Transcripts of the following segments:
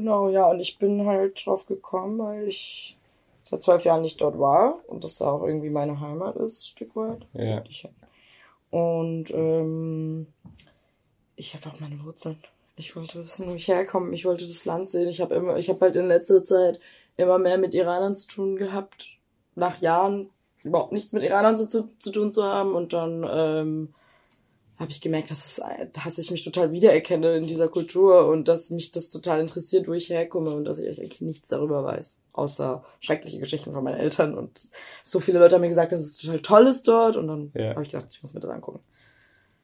Genau, ja, und ich bin halt drauf gekommen, weil ich seit zwölf Jahren nicht dort war und das auch irgendwie meine Heimat ist, ein Stück weit. Ja. Und ähm, ich habe auch meine Wurzeln. Ich wollte wissen, wo ich herkomme. Ich wollte das Land sehen. Ich habe immer, ich habe halt in letzter Zeit immer mehr mit Iranern zu tun gehabt. Nach Jahren überhaupt nichts mit Iranern zu, zu, zu tun zu haben. Und dann ähm, habe ich gemerkt, dass, es, dass ich mich total wiedererkenne in dieser Kultur und dass mich das total interessiert, wo ich herkomme und dass ich eigentlich nichts darüber weiß, außer schreckliche Geschichten von meinen Eltern. Und so viele Leute haben mir gesagt, dass es total toll ist dort. Und dann Ja. habe ich gedacht, ich muss mir das angucken.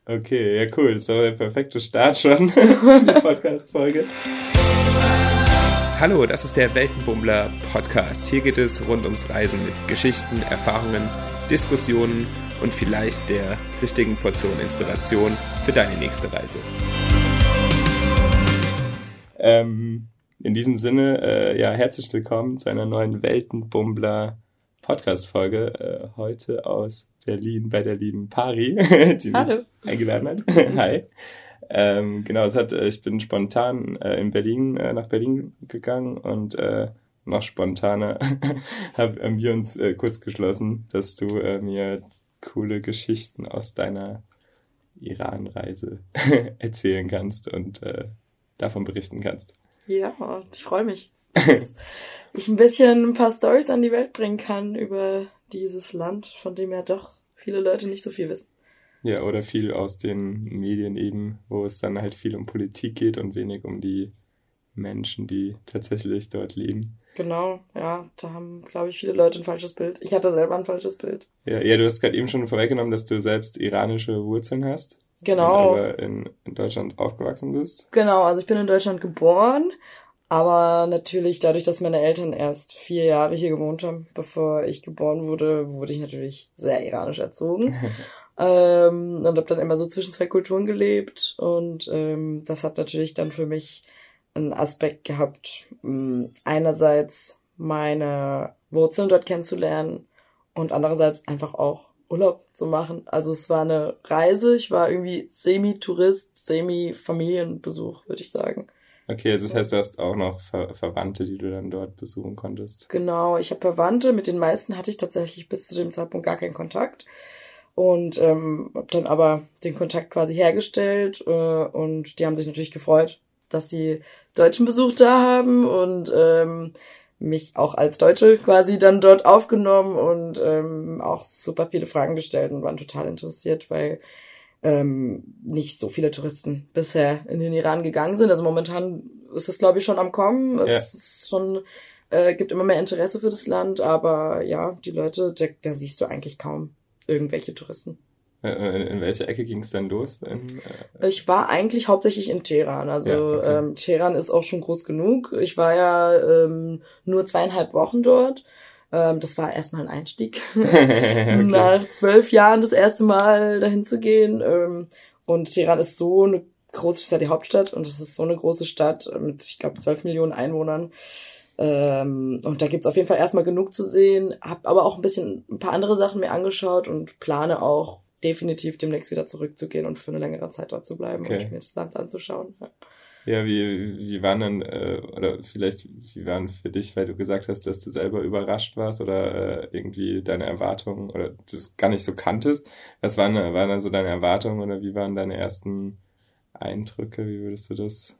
Okay, ja cool. Das ist doch der perfekte Start schon für die Podcast-Folge. Hallo, das ist der Weltenbummler Podcast. Hier geht es rund ums Reisen mit Geschichten, Erfahrungen, Diskussionen und vielleicht der richtigen Portion Inspiration für deine nächste Reise. Ähm, in diesem Sinne, äh, ja, herzlich willkommen zu einer neuen Weltenbummler Podcast-Folge. Äh, heute aus Berlin bei der lieben Pari, die Hallo. mich eingeladen hat. Hi. Ähm, genau, es hat, äh, ich bin spontan äh, in Berlin, äh, nach Berlin gegangen und äh, noch spontaner haben haben wir uns äh, kurz geschlossen, dass du äh, mir coole Geschichten aus deiner Iran-Reise erzählen kannst und äh, davon berichten kannst. Ja, ich freue mich. dass ich ein bisschen ein paar Stories an die Welt bringen kann über dieses Land, von dem ja doch viele Leute nicht so viel wissen. Ja, oder viel aus den Medien eben, wo es dann halt viel um Politik geht und wenig um die Menschen, die tatsächlich dort leben. Genau, ja, da haben, glaube ich, viele Leute ein falsches Bild. Ich hatte selber ein falsches Bild. Ja, ja du hast gerade eben schon vorweggenommen, dass du selbst iranische Wurzeln hast. Genau. Und aber in, in Deutschland aufgewachsen bist. Genau, also ich bin in Deutschland geboren, aber natürlich dadurch, dass meine Eltern erst vier Jahre hier gewohnt haben, bevor ich geboren wurde, wurde ich natürlich sehr iranisch erzogen. ähm, und habe dann immer so zwischen zwei Kulturen gelebt und ähm, das hat natürlich dann für mich einen Aspekt gehabt, mh, einerseits meine Wurzeln dort kennenzulernen und andererseits einfach auch Urlaub zu machen. Also es war eine Reise, ich war irgendwie Semi-Tourist, Semi-Familienbesuch, würde ich sagen. Okay, also das heißt, du hast auch noch Ver Verwandte, die du dann dort besuchen konntest. Genau, ich habe Verwandte, mit den meisten hatte ich tatsächlich bis zu dem Zeitpunkt gar keinen Kontakt. Und ähm, habe dann aber den Kontakt quasi hergestellt äh, und die haben sich natürlich gefreut, dass sie deutschen Besuch da haben und ähm, mich auch als Deutsche quasi dann dort aufgenommen und ähm, auch super viele Fragen gestellt und waren total interessiert, weil ähm, nicht so viele Touristen bisher in den Iran gegangen sind. Also momentan ist das, glaube ich, schon am Kommen. Es Ja. ist schon, äh, gibt immer mehr Interesse für das Land, aber ja, die Leute, da, da siehst du eigentlich kaum irgendwelche Touristen. Äh, In, in welche Ecke ging es denn los? In, äh, Ich war eigentlich hauptsächlich in Teheran. Also Ja, okay. ähm, Teheran ist auch schon groß genug. Ich war ja ähm, nur zweieinhalb Wochen dort. Ähm, das war erstmal ein Einstieg. okay. Nach zwölf Jahren das erste Mal dahin zu gehen. Ähm, und Teheran ist so eine große Stadt, die Hauptstadt. Und es ist so eine große Stadt mit, ich glaube, zwölf Millionen Einwohnern. Ähm, und da gibt's auf jeden Fall erstmal genug zu sehen. Hab aber auch ein bisschen ein paar andere Sachen mir angeschaut und plane auch definitiv demnächst wieder zurückzugehen und für eine längere Zeit dort zu bleiben Okay. und mir das Land anzuschauen. Ja. Wie, wie waren denn, äh, oder vielleicht, wie waren für dich, weil du gesagt hast, dass du selber überrascht warst oder äh, irgendwie deine Erwartungen oder du es gar nicht so kanntest? Was waren, waren dann so deine Erwartungen oder wie waren deine ersten Eindrücke? Wie würdest du das?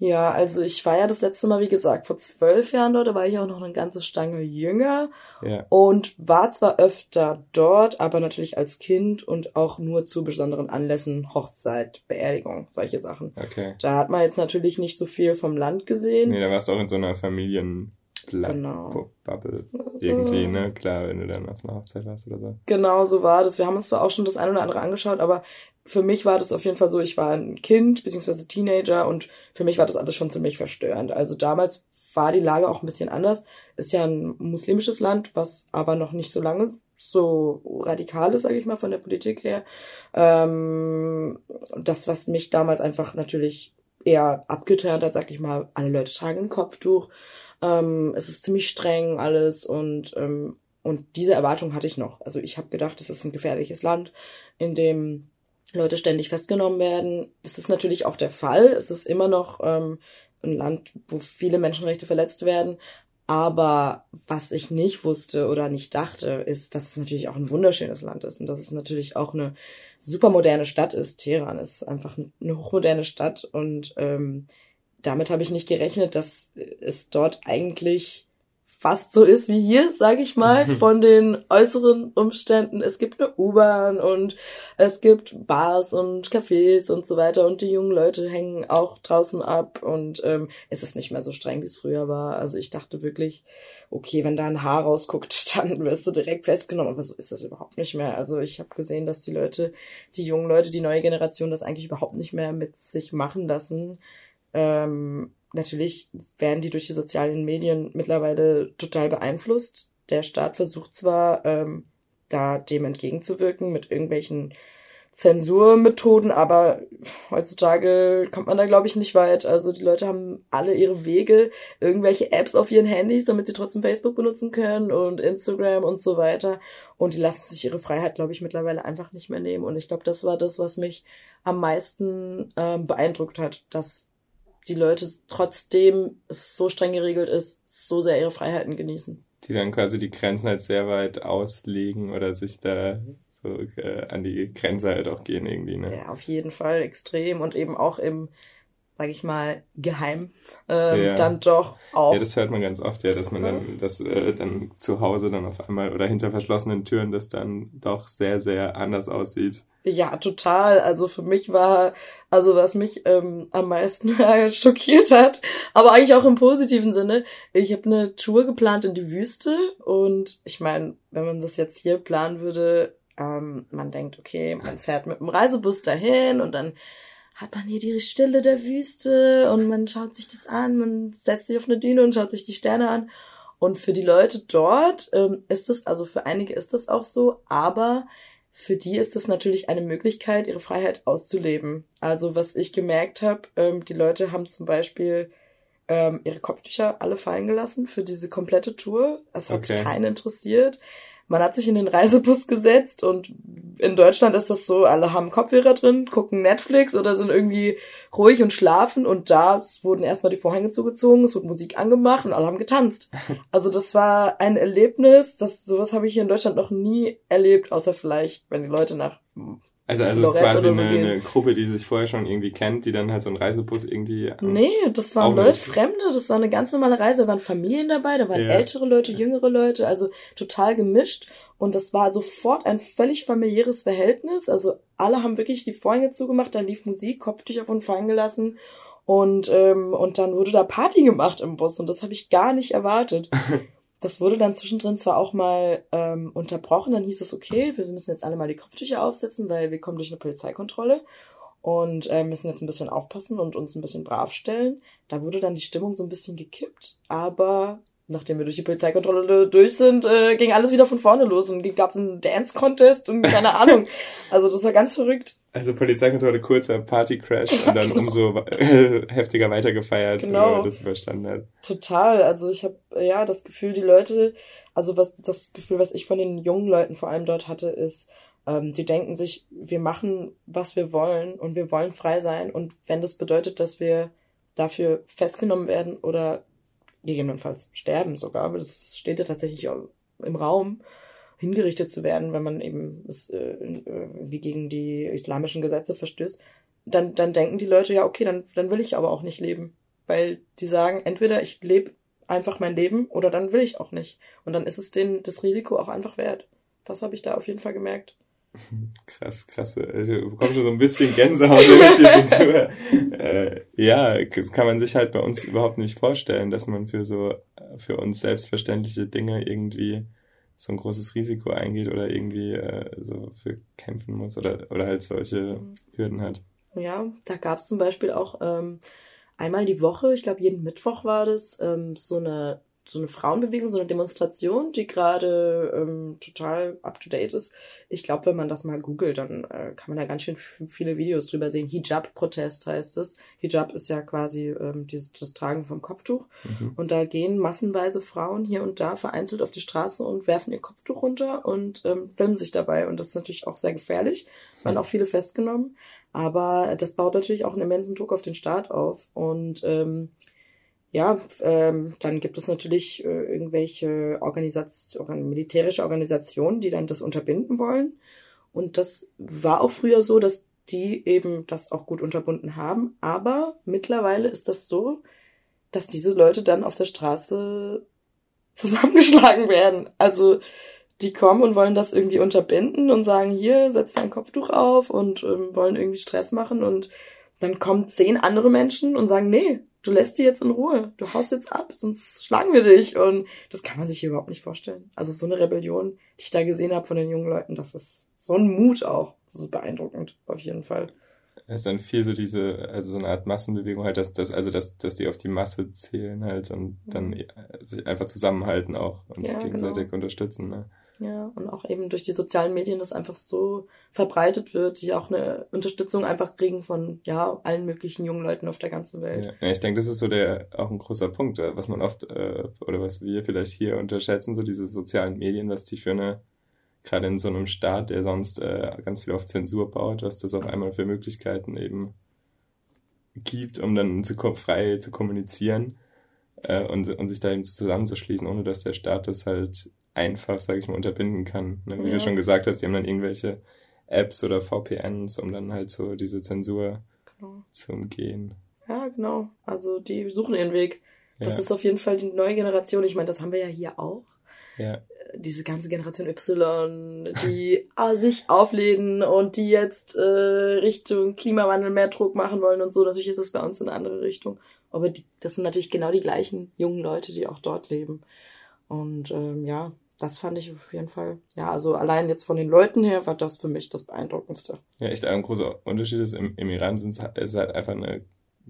Ja, also ich war ja das letzte Mal, wie gesagt, vor zwölf Jahren dort, da war ich auch noch eine ganze Stange jünger Ja, und war zwar öfter dort, aber natürlich als Kind und auch nur zu besonderen Anlässen, Hochzeit, Beerdigung, solche Sachen. okay. Da hat man jetzt natürlich nicht so viel vom Land gesehen. Nee, da warst du auch in so einer Familienbubble Genau. irgendwie, ne? Klar, wenn du dann auf einer Hochzeit warst oder so. Genau so war das. Wir haben uns zwar auch schon das eine oder andere angeschaut, aber für mich war das auf jeden Fall so, ich war ein Kind beziehungsweise Teenager und für mich war das alles schon ziemlich verstörend. Also damals war die Lage auch ein bisschen anders. Ist ja ein muslimisches Land, was aber noch nicht so lange so radikal ist, sage ich mal, von der Politik her. Ähm, das, was mich damals einfach natürlich eher abgeturnt hat, sag ich mal, alle Leute tragen ein Kopftuch. Ähm, es ist ziemlich streng alles und ähm, und diese Erwartung hatte ich noch. Also ich habe gedacht, es ist ein gefährliches Land, in dem Leute ständig festgenommen werden. Das ist natürlich auch der Fall. Es ist immer noch ähm, ein Land, wo viele Menschenrechte verletzt werden. Aber was ich nicht wusste oder nicht dachte, ist, dass es natürlich auch ein wunderschönes Land ist und dass es natürlich auch eine super moderne Stadt ist. Teheran ist einfach eine hochmoderne Stadt und ähm, damit habe ich nicht gerechnet, dass es dort eigentlich fast so ist wie hier, sage ich mal, von den äußeren Umständen. Es gibt eine U-Bahn und es gibt Bars und Cafés und so weiter und die jungen Leute hängen auch draußen ab und ähm, es ist nicht mehr so streng, wie es früher war. Also ich dachte wirklich, okay, wenn da ein Haar rausguckt, dann wirst du direkt festgenommen. Aber so ist das überhaupt nicht mehr. Also ich habe gesehen, dass die Leute, die jungen Leute, die neue Generation das eigentlich überhaupt nicht mehr mit sich machen lassen. Ähm, natürlich werden die durch die sozialen Medien mittlerweile total beeinflusst. Der Staat versucht zwar, ähm, da dem entgegenzuwirken mit irgendwelchen Zensurmethoden, aber heutzutage kommt man da, glaube ich, nicht weit. Also die Leute haben alle ihre Wege, irgendwelche Apps auf ihren Handys, damit sie trotzdem Facebook benutzen können und Instagram und so weiter. Und die lassen sich ihre Freiheit, glaube ich, mittlerweile einfach nicht mehr nehmen. Und ich glaube, das war das, was mich am meisten ähm, beeindruckt hat, dass die Leute trotzdem es so streng geregelt ist, so sehr ihre Freiheiten genießen. Die dann quasi die Grenzen halt sehr weit auslegen oder sich da so äh, an die Grenze halt auch gehen irgendwie, ne? Ja, auf jeden Fall extrem und eben auch im sage ich mal, geheim ähm, ja. dann doch auch. Ja, das hört man ganz oft, ja, dass man dann, dass äh, dann zu Hause dann auf einmal oder hinter verschlossenen Türen das dann doch sehr, sehr anders aussieht. Ja, total. Also für mich war, also was mich ähm, am meisten schockiert hat, aber eigentlich auch im positiven Sinne, ich habe eine Tour geplant in die Wüste und ich meine, wenn man das jetzt hier planen würde, ähm, man denkt, okay, man fährt mit dem Reisebus dahin und dann hat man hier die Stille der Wüste und man schaut sich das an, man setzt sich auf eine Düne und schaut sich die Sterne an. Und für die Leute dort ähm, ist es, also für einige ist das auch so, aber für die ist es natürlich eine Möglichkeit, ihre Freiheit auszuleben. Also was ich gemerkt habe, ähm, die Leute haben zum Beispiel ähm, ihre Kopftücher alle fallen gelassen für diese komplette Tour. Es hat okay. keinen interessiert man hat sich in den Reisebus gesetzt und in Deutschland ist das so, alle haben Kopfhörer drin, gucken Netflix oder sind irgendwie ruhig und schlafen und da wurden erstmal die Vorhänge zugezogen, es wurde Musik angemacht und alle haben getanzt. Also das war ein Erlebnis, das sowas habe ich hier in Deutschland noch nie erlebt, außer vielleicht, wenn die Leute nach also, also es ist quasi so eine, eine, Gruppe, die sich vorher schon irgendwie kennt, die dann halt so einen Reisebus irgendwie. Nee, das waren Leute, Fremde, das war eine ganz normale Reise, da waren Familien dabei, da waren ja. ältere Leute, jüngere Leute, also total gemischt. Und das war sofort ein völlig familiäres Verhältnis. Also alle haben wirklich die Vorhänge zugemacht, da lief Musik, Kopftücher von fallen gelassen. Und, ähm, und dann wurde da Party gemacht im Bus und das habe ich gar nicht erwartet. Das wurde dann zwischendrin zwar auch mal ähm, unterbrochen, dann hieß es, okay, wir müssen jetzt alle mal die Kopftücher aufsetzen, weil wir kommen durch eine Polizeikontrolle und äh, müssen jetzt ein bisschen aufpassen und uns ein bisschen brav stellen. Da wurde dann die Stimmung so ein bisschen gekippt, aber nachdem wir durch die Polizeikontrolle durch sind, äh, ging alles wieder von vorne los und gab es einen Dance-Contest und keine Ahnung. Also das war ganz verrückt. Also Polizeikontrolle, kurzer Partycrash und dann genau. umso äh, heftiger weitergefeiert, genau. wenn man das überstanden hat. Total. Also ich habe ja das Gefühl, die Leute, also was das Gefühl, was ich von den jungen Leuten vor allem dort hatte, ist, ähm, die denken sich, wir machen, was wir wollen und wir wollen frei sein und wenn das bedeutet, dass wir dafür festgenommen werden oder gegebenenfalls sterben sogar, aber das steht ja tatsächlich im Raum, hingerichtet zu werden, wenn man eben äh, irgendwie gegen die islamischen Gesetze verstößt, dann, dann denken die Leute, ja, okay, dann, dann will ich aber auch nicht leben. Weil die sagen, entweder ich lebe einfach mein Leben oder dann will ich auch nicht. Und dann ist es denen das Risiko auch einfach wert. Das habe ich da auf jeden Fall gemerkt. Krass, krasse. Also, ich bekomme schon so ein bisschen Gänsehaut, wenn ich äh, Ja, das kann man sich halt bei uns überhaupt nicht vorstellen, dass man für so, für uns selbstverständliche Dinge irgendwie so ein großes Risiko eingeht oder irgendwie äh, so für kämpfen muss oder, oder halt solche Hürden hat. Ja, da gab es zum Beispiel auch ähm, einmal die Woche, ich glaube jeden Mittwoch war das, ähm, so eine so eine Frauenbewegung, so eine Demonstration, die gerade ähm, total up to date ist. Ich glaube, wenn man das mal googelt, dann äh, kann man da ganz schön viele Videos drüber sehen. Hijab-Protest heißt es. Hijab ist ja quasi ähm, dieses, das Tragen vom Kopftuch. Mhm. Und da gehen massenweise Frauen hier und da vereinzelt auf die Straße und werfen ihr Kopftuch runter und ähm, filmen sich dabei. Und das ist natürlich auch sehr gefährlich. Man mhm. auch viele festgenommen. Aber das baut natürlich auch einen immensen Druck auf den Staat auf. Und ähm, ja, ähm, dann gibt es natürlich äh, irgendwelche Organisation, militärische Organisationen, die dann das unterbinden wollen. Und das war auch früher so, dass die eben das auch gut unterbunden haben. Aber mittlerweile ist das so, dass diese Leute dann auf der Straße zusammengeschlagen werden. Also die kommen und wollen das irgendwie unterbinden und sagen, hier, setz dein Kopftuch auf und ähm, wollen irgendwie Stress machen und dann kommen zehn andere Menschen und sagen, nee, du lässt die jetzt in Ruhe, du haust jetzt ab, sonst schlagen wir dich. Und das kann man sich hier überhaupt nicht vorstellen. Also so eine Rebellion, die ich da gesehen habe von den jungen Leuten, das ist so ein Mut auch. Das ist beeindruckend, auf jeden Fall. Es ist dann viel so diese, also so eine Art Massenbewegung halt, dass, dass also dass, dass die auf die Masse zählen halt und dann mhm. sich einfach zusammenhalten auch und ja, sich gegenseitig genau. unterstützen. Ne? Ja, und auch eben durch die sozialen Medien, das einfach so verbreitet wird, die auch eine Unterstützung einfach kriegen von, ja, allen möglichen jungen Leuten auf der ganzen Welt. Ja, ich denke, das ist so der, auch ein großer Punkt, äh, was man oft, äh, oder was wir vielleicht hier unterschätzen, so diese sozialen Medien, was die für eine, gerade in so einem Staat, der sonst äh, ganz viel auf Zensur baut, was das auf einmal für Möglichkeiten eben gibt, um dann zu, frei zu kommunizieren äh, und, und sich da eben zusammenzuschließen, ohne dass der Staat das halt einfach, sage ich mal, unterbinden kann. Ne? Wie ja. du schon gesagt hast, die haben dann irgendwelche Apps oder VPNs, um dann halt so diese Zensur genau. zu umgehen. Ja, genau. Also die suchen ihren Weg. Das ja. ist auf jeden Fall die neue Generation. Ich meine, das haben wir ja hier auch. Ja. Diese ganze Generation Y, die sich auflehnen und die jetzt äh, Richtung Klimawandel mehr Druck machen wollen und so. Natürlich ist das bei uns in eine andere Richtung. Aber die, das sind natürlich genau die gleichen jungen Leute, die auch dort leben. Und ähm, ja, das fand ich auf jeden Fall, ja, also allein jetzt von den Leuten her war das für mich das Beeindruckendste. Ja, echt ein großer Unterschied ist, im, im Iran sind es halt einfach eine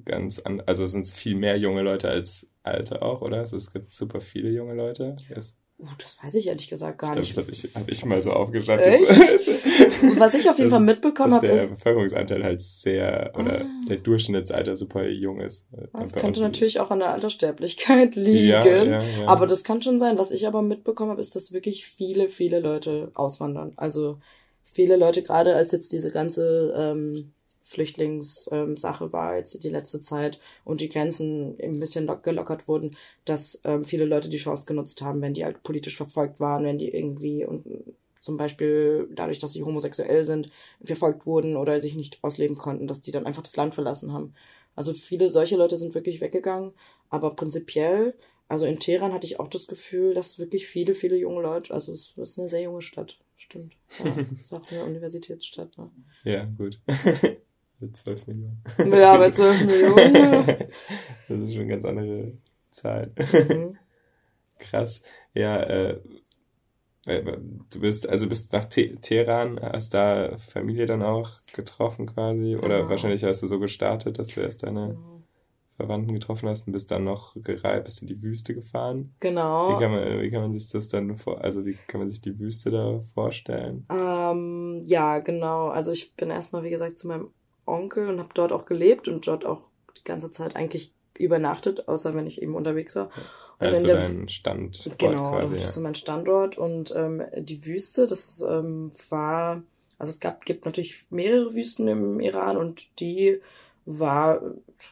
ganz an, also sind es viel mehr junge Leute als alte auch, oder? Es gibt super viele junge Leute. Yes. Uh, das weiß ich ehrlich gesagt gar ich glaub, nicht. Das habe ich, hab ich mal so aufgeschrieben. Was ich auf jeden Fall mitbekommen habe, ist... der Bevölkerungsanteil halt sehr, oder ah. der Durchschnittsalter super jung ist. Äh, das könnte natürlich auch an der Alterssterblichkeit liegen. Ja, ja, ja. Aber das kann schon sein. Was ich aber mitbekommen habe, ist, dass wirklich viele, viele Leute auswandern. Also viele Leute, gerade als jetzt diese ganze... Ähm, Flüchtlingssache ähm, war jetzt die letzte Zeit und die Grenzen ein bisschen gelockert wurden, dass ähm, viele Leute die Chance genutzt haben, wenn die halt politisch verfolgt waren, wenn die irgendwie und zum Beispiel dadurch, dass sie homosexuell sind, verfolgt wurden oder sich nicht ausleben konnten, dass die dann einfach das Land verlassen haben. Also viele solche Leute sind wirklich weggegangen, aber prinzipiell, also in Teheran hatte ich auch das Gefühl, dass wirklich viele, viele junge Leute, also es ist eine sehr junge Stadt, stimmt. Ja, ist auch eine Universitätsstadt. Ne? Ja, gut. Mit 12 Millionen. Ja, mit 12 Millionen. das ist schon eine ganz andere Zahl. Mhm. Krass. Ja, äh, äh, du bist, also bist nach Te Teheran, hast da Familie dann auch getroffen quasi? Oder genau. wahrscheinlich hast du so gestartet, dass du erst deine genau. Verwandten getroffen hast und bist dann noch gereiht, bist in die Wüste gefahren. Genau. Wie kann man, wie kann man sich das dann vor, also wie kann man sich die Wüste da vorstellen? Ähm, ja, genau. Also ich bin erstmal, wie gesagt, zu meinem Onkel und habe dort auch gelebt und dort auch die ganze Zeit eigentlich übernachtet, außer wenn ich eben unterwegs war. Und also der, dein Standort genau, quasi. Genau, das ist mein Standort und ähm, die Wüste, das ähm, war, also es gab, gibt natürlich mehrere Wüsten im Iran und die war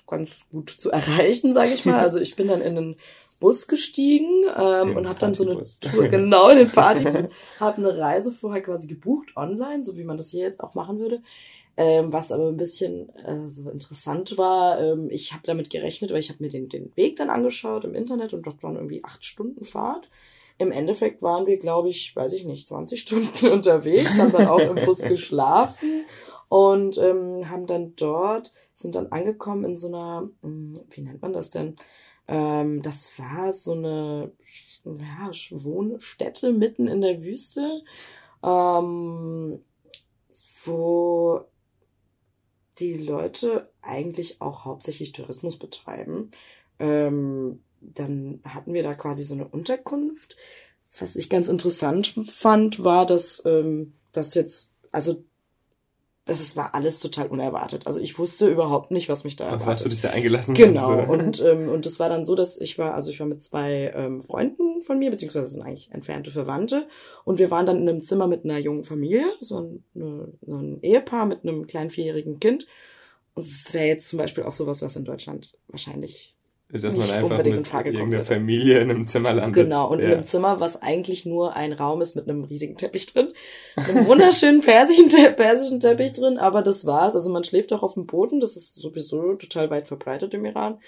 ganz gut zu erreichen, sage ich mal. Also ich bin dann in einen Bus gestiegen ähm, und habe dann so eine Tour, genau, in den Partybus, habe eine Reise vorher quasi gebucht online, so wie man das hier jetzt auch machen würde, ähm, was aber ein bisschen äh, so interessant war, ähm, ich habe damit gerechnet, weil ich habe mir den, den Weg dann angeschaut im Internet und dort waren irgendwie acht Stunden Fahrt. Im Endeffekt waren wir, glaube ich, weiß ich nicht, 20 Stunden unterwegs, haben dann auch im Bus geschlafen und ähm, haben dann dort, sind dann angekommen in so einer, hm, wie nennt man das denn? Ähm, das war so eine ja, Wohnstätte mitten in der Wüste, ähm, wo die Leute eigentlich auch hauptsächlich Tourismus betreiben. Ähm, dann hatten wir da quasi so eine Unterkunft. Was ich ganz interessant fand, war, dass ähm, das jetzt, also das ist, war alles total unerwartet. Also ich wusste überhaupt nicht, was mich da erwartet. Auf was du dich da eingelassen genau. hast. Genau. Und ähm, und es war dann so, dass ich war, also ich war mit zwei ähm, Freunden von mir, beziehungsweise sind eigentlich entfernte Verwandte, und wir waren dann in einem Zimmer mit einer jungen Familie, so ein, eine, so ein Ehepaar mit einem kleinen vierjährigen Kind. Und es wäre jetzt zum Beispiel auch sowas, was in Deutschland wahrscheinlich dass man einfach mit irgendeiner Familie in einem Zimmer landet. Genau, und ja. in einem Zimmer, was eigentlich nur ein Raum ist mit einem riesigen Teppich drin. Einem wunderschönen persischen, persischen Teppich drin, aber das war's. Also man schläft auch auf dem Boden, das ist sowieso total weit verbreitet im Iran.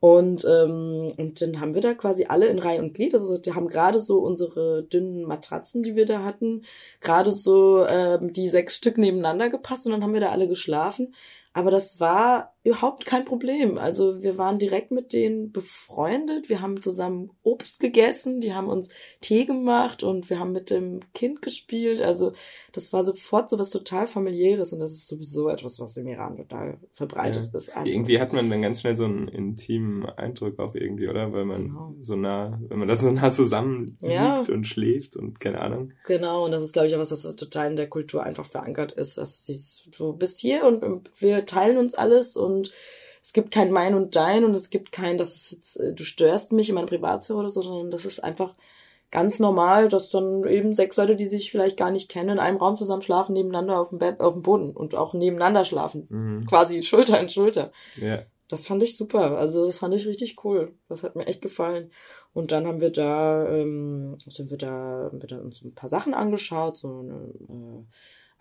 Und, ähm, und dann haben wir da quasi alle in Reihe und Glied. Also die haben gerade so unsere dünnen Matratzen, die wir da hatten, gerade so ähm, die sechs Stück nebeneinander gepasst und dann haben wir da alle geschlafen. Aber das war überhaupt kein Problem. Also wir waren direkt mit denen befreundet. Wir haben zusammen Obst gegessen, die haben uns Tee gemacht und wir haben mit dem Kind gespielt. Also das war sofort so was total familiäres und das ist sowieso etwas, was im Iran total verbreitet ja. ist. Also, irgendwie hat man dann ganz schnell so einen intimen Eindruck auch irgendwie, oder? Weil man genau. so nah, wenn man da so nah zusammen liegt ja. und schläft und keine Ahnung. Genau, und das ist, glaube ich, auch was, das total in der Kultur einfach verankert ist, dass du bist hier und wir teilen uns alles und und es gibt kein Mein und Dein und es gibt kein, das ist jetzt, äh, du störst mich in meiner Privatsphäre oder so, sondern das ist einfach ganz normal, dass dann eben sechs Leute, die sich vielleicht gar nicht kennen, in einem Raum zusammen schlafen, nebeneinander auf dem Bett, auf dem Boden und auch nebeneinander schlafen. Mhm. Quasi Schulter in Schulter. Ja. Das fand ich super. Also das fand ich richtig cool. Das hat mir echt gefallen. Und dann haben wir da, ähm, sind wir da, haben wir da uns ein paar Sachen angeschaut, so eine äh,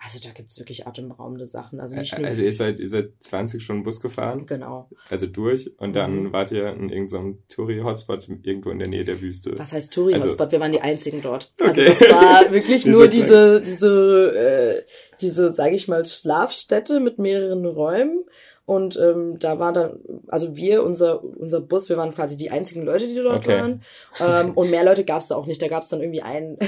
also da gibt's wirklich atemberaubende Sachen. Also, nicht nur also ihr seid, ihr seid 20 Stunden Bus gefahren? Genau. Also durch und dann mhm. wart ihr in irgendeinem Touri-Hotspot irgendwo in der Nähe der Wüste. Was heißt Touri-Hotspot? Also, wir waren die einzigen dort. Okay. Also das war wirklich nur diese, diese, äh, diese, sage ich mal, Schlafstätte mit mehreren Räumen und ähm, da war dann, also wir, unser, unser Bus, wir waren quasi die einzigen Leute, die dort okay. waren. Ähm, und mehr Leute gab es da auch nicht. Da gab es dann irgendwie einen,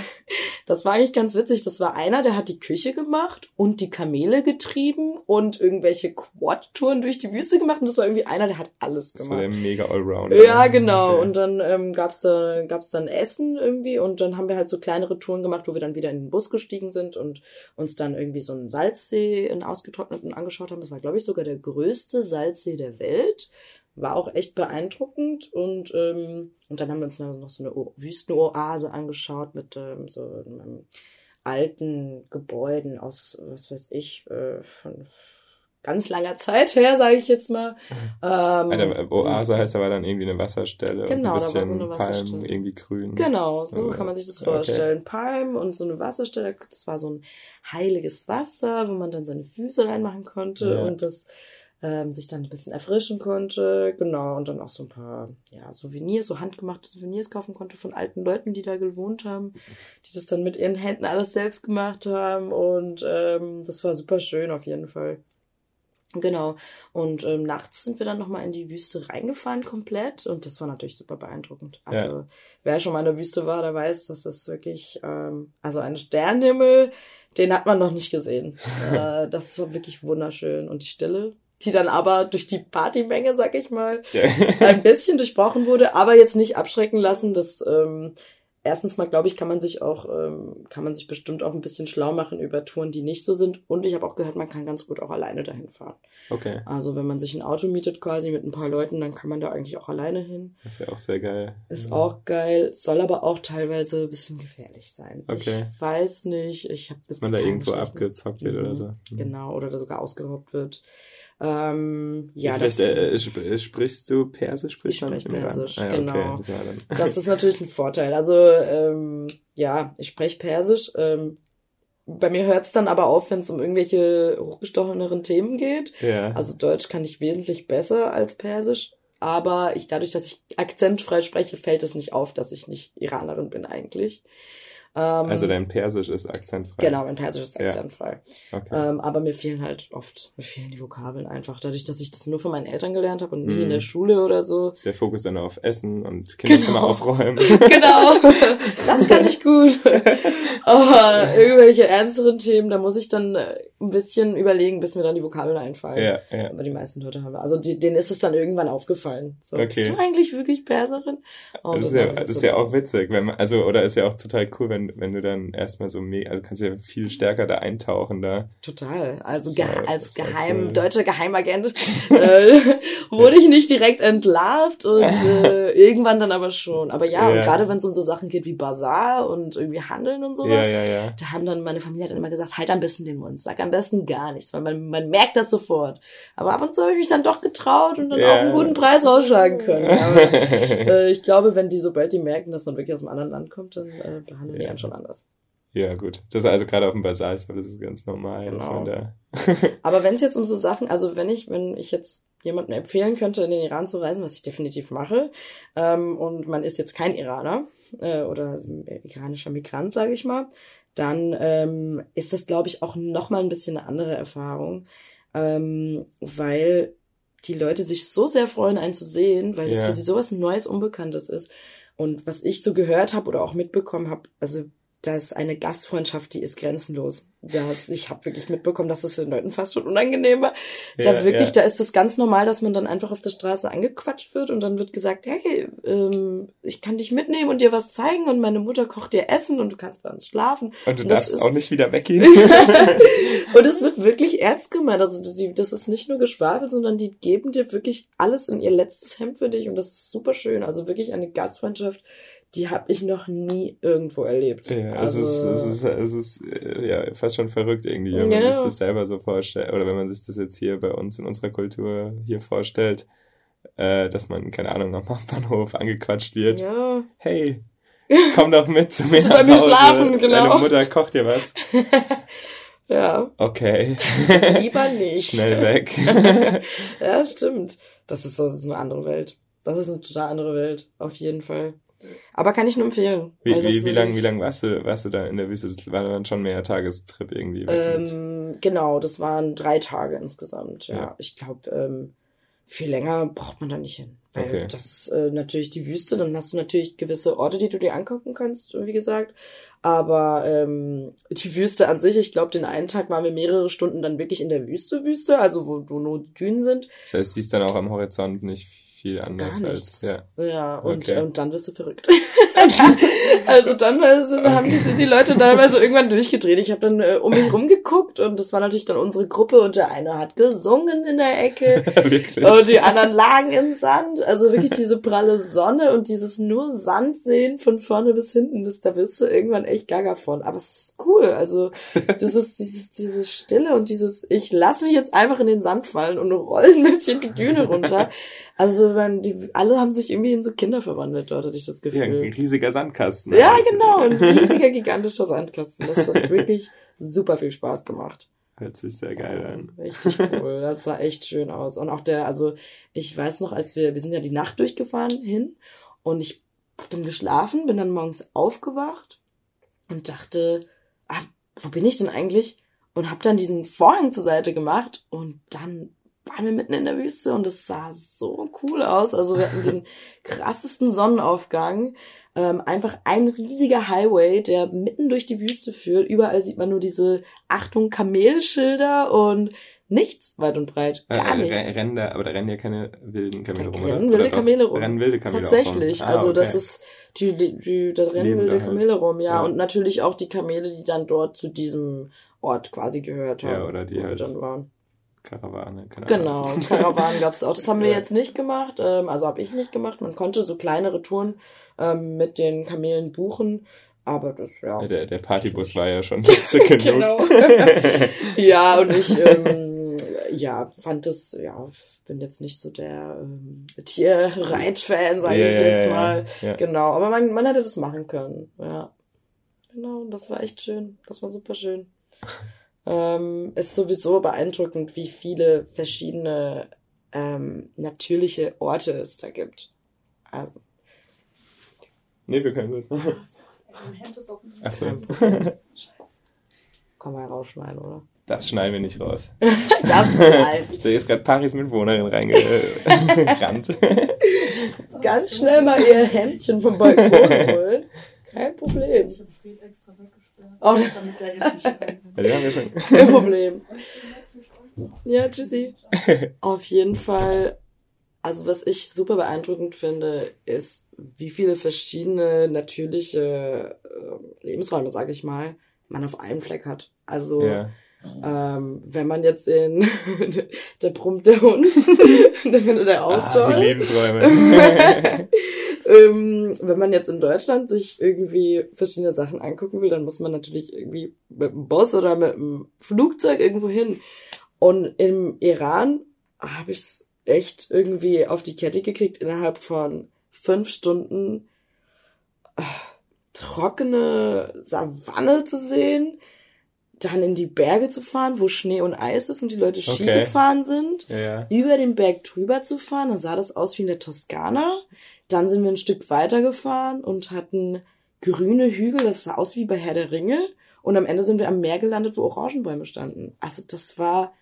das war eigentlich ganz witzig. Das war einer, der hat die Küche gemacht und die Kamele getrieben und irgendwelche Quad-Touren durch die Wüste gemacht. Und das war irgendwie einer, der hat alles gemacht. Das war der mega Allrounder. Ja, genau. Okay. Und dann ähm, gab's da, gab's dann Essen irgendwie und dann haben wir halt so kleinere Touren gemacht, wo wir dann wieder in den Bus gestiegen sind und uns dann irgendwie so einen Salzsee in ausgetrockneten angeschaut haben. Das war, glaube ich, sogar der größte Salzsee der Welt. War auch echt beeindruckend und, ähm, und dann haben wir uns noch so eine Wüstenoase angeschaut mit ähm, so einem alten Gebäuden aus, was weiß ich, äh, von ganz langer Zeit her, sage ich jetzt mal. Mhm. Ähm, Oase heißt aber dann irgendwie eine Wasserstelle genau, und ein bisschen da war so eine Palmen, irgendwie grün. Genau, so kann man sich das vorstellen. Okay. Palmen und so eine Wasserstelle, das war so ein heiliges Wasser, wo man dann seine Füße reinmachen konnte ja. und das ähm, sich dann ein bisschen erfrischen konnte. Genau, und dann auch so ein paar ja, Souvenirs, so handgemachte Souvenirs kaufen konnte von alten Leuten, die da gewohnt haben, die das dann mit ihren Händen alles selbst gemacht haben. Und ähm, das war super schön auf jeden Fall. Genau. Und ähm, nachts sind wir dann nochmal in die Wüste reingefahren komplett und das war natürlich super beeindruckend. Also ja. wer schon mal in der Wüste war, der weiß, dass das wirklich, ähm, also ein Sternenhimmel, den hat man noch nicht gesehen. äh, das war wirklich wunderschön. Und die Stille, die dann aber durch die Partymenge, sag ich mal, ja. ein bisschen durchbrochen wurde, aber jetzt nicht abschrecken lassen. Das ähm, erstens mal, glaube ich, kann man sich auch, ähm, kann man sich bestimmt auch ein bisschen schlau machen über Touren, die nicht so sind. Und ich habe auch gehört, man kann ganz gut auch alleine dahin fahren. Okay. Also wenn man sich ein Auto mietet quasi mit ein paar Leuten, dann kann man da eigentlich auch alleine hin. Das ja auch sehr geil. Ist ja. auch geil, soll aber auch teilweise ein bisschen gefährlich sein. Okay. Ich weiß nicht, ich habe Dass man da irgendwo abgezockt wird mhm. oder so. Mhm. Genau, oder sogar ausgeraubt wird. Ähm, ja, Vielleicht das, äh, sprichst du Persisch? Sprichst ich spreche Persisch, ah, ja, genau. Okay. Das, das, ist natürlich ein Vorteil. Also ähm, ja, ich spreche Persisch. Ähm, bei mir hört es dann aber auf, wenn es um irgendwelche hochgestocheneren Themen geht. Ja. Also Deutsch kann ich wesentlich besser als Persisch. Aber ich, dadurch, dass ich akzentfrei spreche, fällt es nicht auf, dass ich nicht Iranerin bin eigentlich. Ähm, also dein Persisch ist akzentfrei. Genau, mein Persisch ist akzentfrei. Ja. Okay. Ähm, aber mir fehlen halt oft, mir fehlen die Vokabeln einfach. Dadurch, dass ich das nur von meinen Eltern gelernt habe und nie mm. in der mhm. Schule oder so. Ist der Fokus dann auf Essen und Kinderzimmer genau. aufräumen. genau, das kann ich gut. aber irgendwelche ernsteren Themen, da muss ich dann äh, ein bisschen überlegen, bis mir dann die Vokabeln einfallen. Ja, ja. Aber die meisten Leute haben, also die, denen ist es dann irgendwann aufgefallen. So, Okay. bist du eigentlich wirklich Perserin? Oh, Das ist ja, das ist ja auch witzig, wenn man, also, oder ist ja auch total cool, wenn, wenn du dann erstmal so mega, also kannst ja viel stärker da eintauchen da. Total. Also gehe war- als Geheim, cool. deutscher Geheimagent äh, wurde ich nicht direkt entlarvt und äh, irgendwann dann aber schon. Aber ja, Ja. und gerade wenn es um so Sachen geht wie Bazar und irgendwie Handeln und sowas, Ja, ja, da haben dann meine Familie hat dann immer gesagt, halt am besten den Mund, sag am besten gar nichts, weil man, man merkt das sofort. Aber ab und zu habe ich mich dann doch getraut und dann auch einen guten Preis rausschlagen können. Aber äh, ich glaube, wenn die, sobald die merken, dass man wirklich aus einem anderen Land kommt, dann äh, behandeln die Ja. einen schon anders. Ja, gut. Das ist also gerade auf dem Basar das ist ganz normal, Genau. da. Aber wenn es jetzt um so Sachen, also wenn ich, wenn ich jetzt jemandem empfehlen könnte, in den Iran zu reisen, was ich definitiv mache, ähm, und man ist jetzt kein Iraner äh, oder iranischer Migrant, sage ich mal, dann ähm, ist das, glaube ich, auch noch mal ein bisschen eine andere Erfahrung, ähm, weil die Leute sich so sehr freuen, einen zu sehen, weil das Ja. für sie sowas Neues, Unbekanntes ist. Und was ich so gehört habe oder auch mitbekommen habe, also da ist eine Gastfreundschaft, die ist grenzenlos. Das, ich habe wirklich mitbekommen, dass das den Leuten fast schon unangenehm war. Da Ja, wirklich, ja. da ist es ganz normal, dass man dann einfach auf der Straße angequatscht wird und dann wird gesagt, hey, ähm, ich kann dich mitnehmen und dir was zeigen und meine Mutter kocht dir Essen und du kannst bei uns schlafen. Und du das darfst ist- auch nicht wieder weggehen. und es wird wirklich ernst gemeint. Also das ist nicht nur Geschwafel, sondern die geben dir wirklich alles in ihr letztes Hemd für dich und das ist super schön. Also wirklich eine Gastfreundschaft, die habe ich noch nie irgendwo erlebt. Ja, also, es ist, es ist, es ist äh, ja fast schon verrückt irgendwie, wenn man Ja. sich das selber so vorstellt, oder wenn man sich das jetzt hier bei uns in unserer Kultur hier vorstellt, äh, dass man, keine Ahnung, am Bahnhof angequatscht wird. ja. Hey, komm doch mit zu mir bei mir Hause. schlafen, genau. Deine Mutter kocht dir was. ja, Okay, lieber nicht. schnell weg. ja, stimmt. Das ist, das ist eine andere Welt. Das ist eine total andere Welt, auf jeden Fall. Aber kann ich nur empfehlen. Wie, wie, wie lang, wirklich- wie lang warst du, warst du da in der Wüste? Das war dann schon mehr Tagestrip irgendwie. Ähm, genau, das waren drei Tage insgesamt. Ja, Ja. ich glaube, ähm, viel länger braucht man da nicht hin. Weil Okay. das ist äh, natürlich die Wüste, dann hast du natürlich gewisse Orte, die du dir angucken kannst, wie gesagt. Aber ähm, die Wüste an sich, ich glaube, den einen Tag waren wir mehrere Stunden dann wirklich in der Wüste, Wüste, also wo, wo nur Dünen sind. Das heißt, siehst dann auch am Horizont nicht viel anders Gar als, ja. Ja, und, Okay. und dann wirst du verrückt. also dann also, haben die, die Leute teilweise irgendwann durchgedreht. Ich habe dann äh, um mich rumgeguckt und das war natürlich dann unsere Gruppe und der eine hat gesungen in der Ecke Wirklich. und die anderen lagen im Sand. Also wirklich diese pralle Sonne und dieses nur Sand sehen von vorne bis hinten, das, da wirst du irgendwann echt gaga von. Aber es ist cool. Also das ist dieses, diese Stille und dieses, ich lass mich jetzt einfach in den Sand fallen und roll ein bisschen die Düne runter. Also man, die, alle haben sich irgendwie in so Kinder verwandelt dort, hatte ich das Ja, ein Gefühl. riesiger Sandkasten. Ja, Also, genau, ein riesiger, gigantischer Sandkasten. Das hat wirklich super viel Spaß gemacht. Hört sich sehr geil an. Richtig cool. Das sah echt schön aus. Und auch der, also ich weiß noch, als wir, wir sind ja die Nacht durchgefahren hin und ich hab dann geschlafen, bin dann morgens aufgewacht und dachte, ah, wo bin ich denn eigentlich? Und hab dann diesen Vorhang zur Seite gemacht und dann waren wir mitten in der Wüste und es sah so cool aus. Also wir hatten den krassesten Sonnenaufgang. Ähm, einfach ein riesiger Highway, der mitten durch die Wüste führt. Überall sieht man nur diese Achtung Kamelschilder und nichts weit und breit. Gar Äh, nichts. re- Rennen da, aber da rennen ja keine wilden Kamele rum, rennen wilde Oder? Kamele rum. Rennen wilde Kamele Tatsächlich. Ah, also okay. das ist die, die, die da rennen wilde halt. Kamele rum, ja. Ja. Und natürlich auch die Kamele, die dann dort zu diesem Ort quasi gehört haben. Ja, oder die halt- dann waren. Karawane, keine Genau, Ahnung. Karawanen gab's auch. Das haben wir Ja. jetzt nicht gemacht. Ähm, also habe ich nicht gemacht. Man konnte so kleinere Touren ähm, mit den Kamelen buchen. Aber das, ja. Der, der Partybus war ja schon lustig genug. Genau. ja, und ich, ähm, ja, fand das, ja, bin jetzt nicht so der ähm, Tierreit-Fan, sage Ja, ich jetzt ja, mal. ja. Genau, aber man, man hätte das machen können. Ja. Genau, das war echt schön. Das war super schön. Ähm, ist sowieso beeindruckend, wie viele verschiedene ähm, natürliche Orte es da gibt. Also, Nee, wir können das. Mein Hemd ist offen. Achso. kann man ja rausschneiden, oder? Das schneiden wir nicht raus. Das bleibt. So, hier ist gerade Paris Mitwohnerin reingerannt. Ganz schnell mal ihr Hemdchen vom Balkon holen. Kein Problem. Ich habe Fred extra weggesperrt, Oh, damit der jetzt nicht Ja, wir schon. kein Problem. Ja, tschüssi. Auf jeden Fall, also was ich super beeindruckend finde, ist, wie viele verschiedene natürliche äh, Lebensräume, sag ich mal, man auf einem Fleck hat. Also Ja. ähm, wenn man jetzt in der brummt der Hund, der findet er auch Ah, toll. die Lebensräume. Ähm, wenn man jetzt in Deutschland sich irgendwie verschiedene Sachen angucken will, dann muss man natürlich irgendwie mit dem Bus oder mit dem Flugzeug irgendwo hin. Und im Iran habe ich es echt irgendwie auf die Kette gekriegt, innerhalb von fünf Stunden äh, trockene Savanne zu sehen, dann in die Berge zu fahren, wo Schnee und Eis ist und die Leute Ski Okay. gefahren sind ja, über den Berg drüber zu fahren. Dann sah das aus wie in der Toskana. Dann sind wir ein Stück weiter gefahren und hatten grüne Hügel. Das sah aus wie bei Herr der Ringe. Und am Ende sind wir am Meer gelandet, wo Orangenbäume standen. Also das war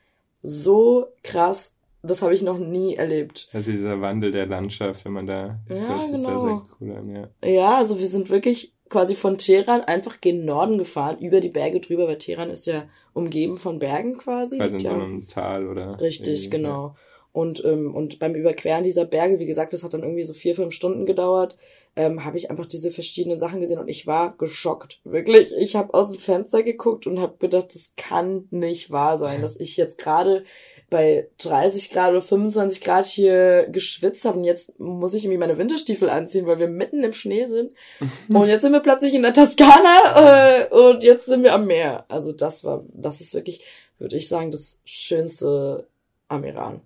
so krass. Das habe ich noch nie erlebt. Also dieser Wandel der Landschaft, wenn man da, das Ja, sich genau. sehr, sehr cool an, ja. Ja, also wir sind wirklich quasi von Teheran einfach gen Norden gefahren, über die Berge drüber, weil Teheran ist ja umgeben von Bergen quasi. Quasi in so ja- einem Tal oder. Richtig, genau. Und, ähm, und beim Überqueren dieser Berge, wie gesagt, das hat dann irgendwie so vier, fünf Stunden gedauert, ähm, habe ich einfach diese verschiedenen Sachen gesehen und ich war geschockt. Wirklich, ich habe aus dem Fenster geguckt und habe gedacht, das kann nicht wahr sein, dass ich jetzt gerade bei 30 Grad oder 25 Grad hier geschwitzt habe und jetzt muss ich irgendwie meine Winterstiefel anziehen, weil wir mitten im Schnee sind. Und jetzt sind wir plötzlich in der Toskana äh, und jetzt sind wir am Meer. Also das war, das ist wirklich, würde ich sagen, das Schönste am Iran.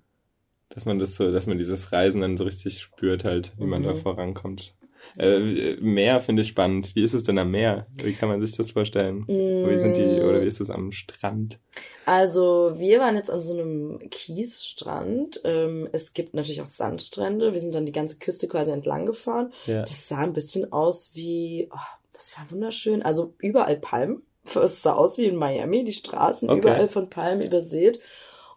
Dass man das so, dass man dieses Reisen dann so richtig spürt halt, wie man da Mhm. vorankommt. Äh, Meer finde ich spannend. Wie ist es denn am Meer? Wie kann man sich das vorstellen? Wie sind die, oder wie ist es am Strand? Also wir waren jetzt an so einem Kiesstrand. Ähm, es gibt natürlich auch Sandstrände. Wir sind dann die ganze Küste quasi entlang gefahren. Ja. Das sah ein bisschen aus wie, oh, das war wunderschön. Also überall Palmen. Es sah aus wie in Miami, die Straßen Okay. überall von Palmen übersät.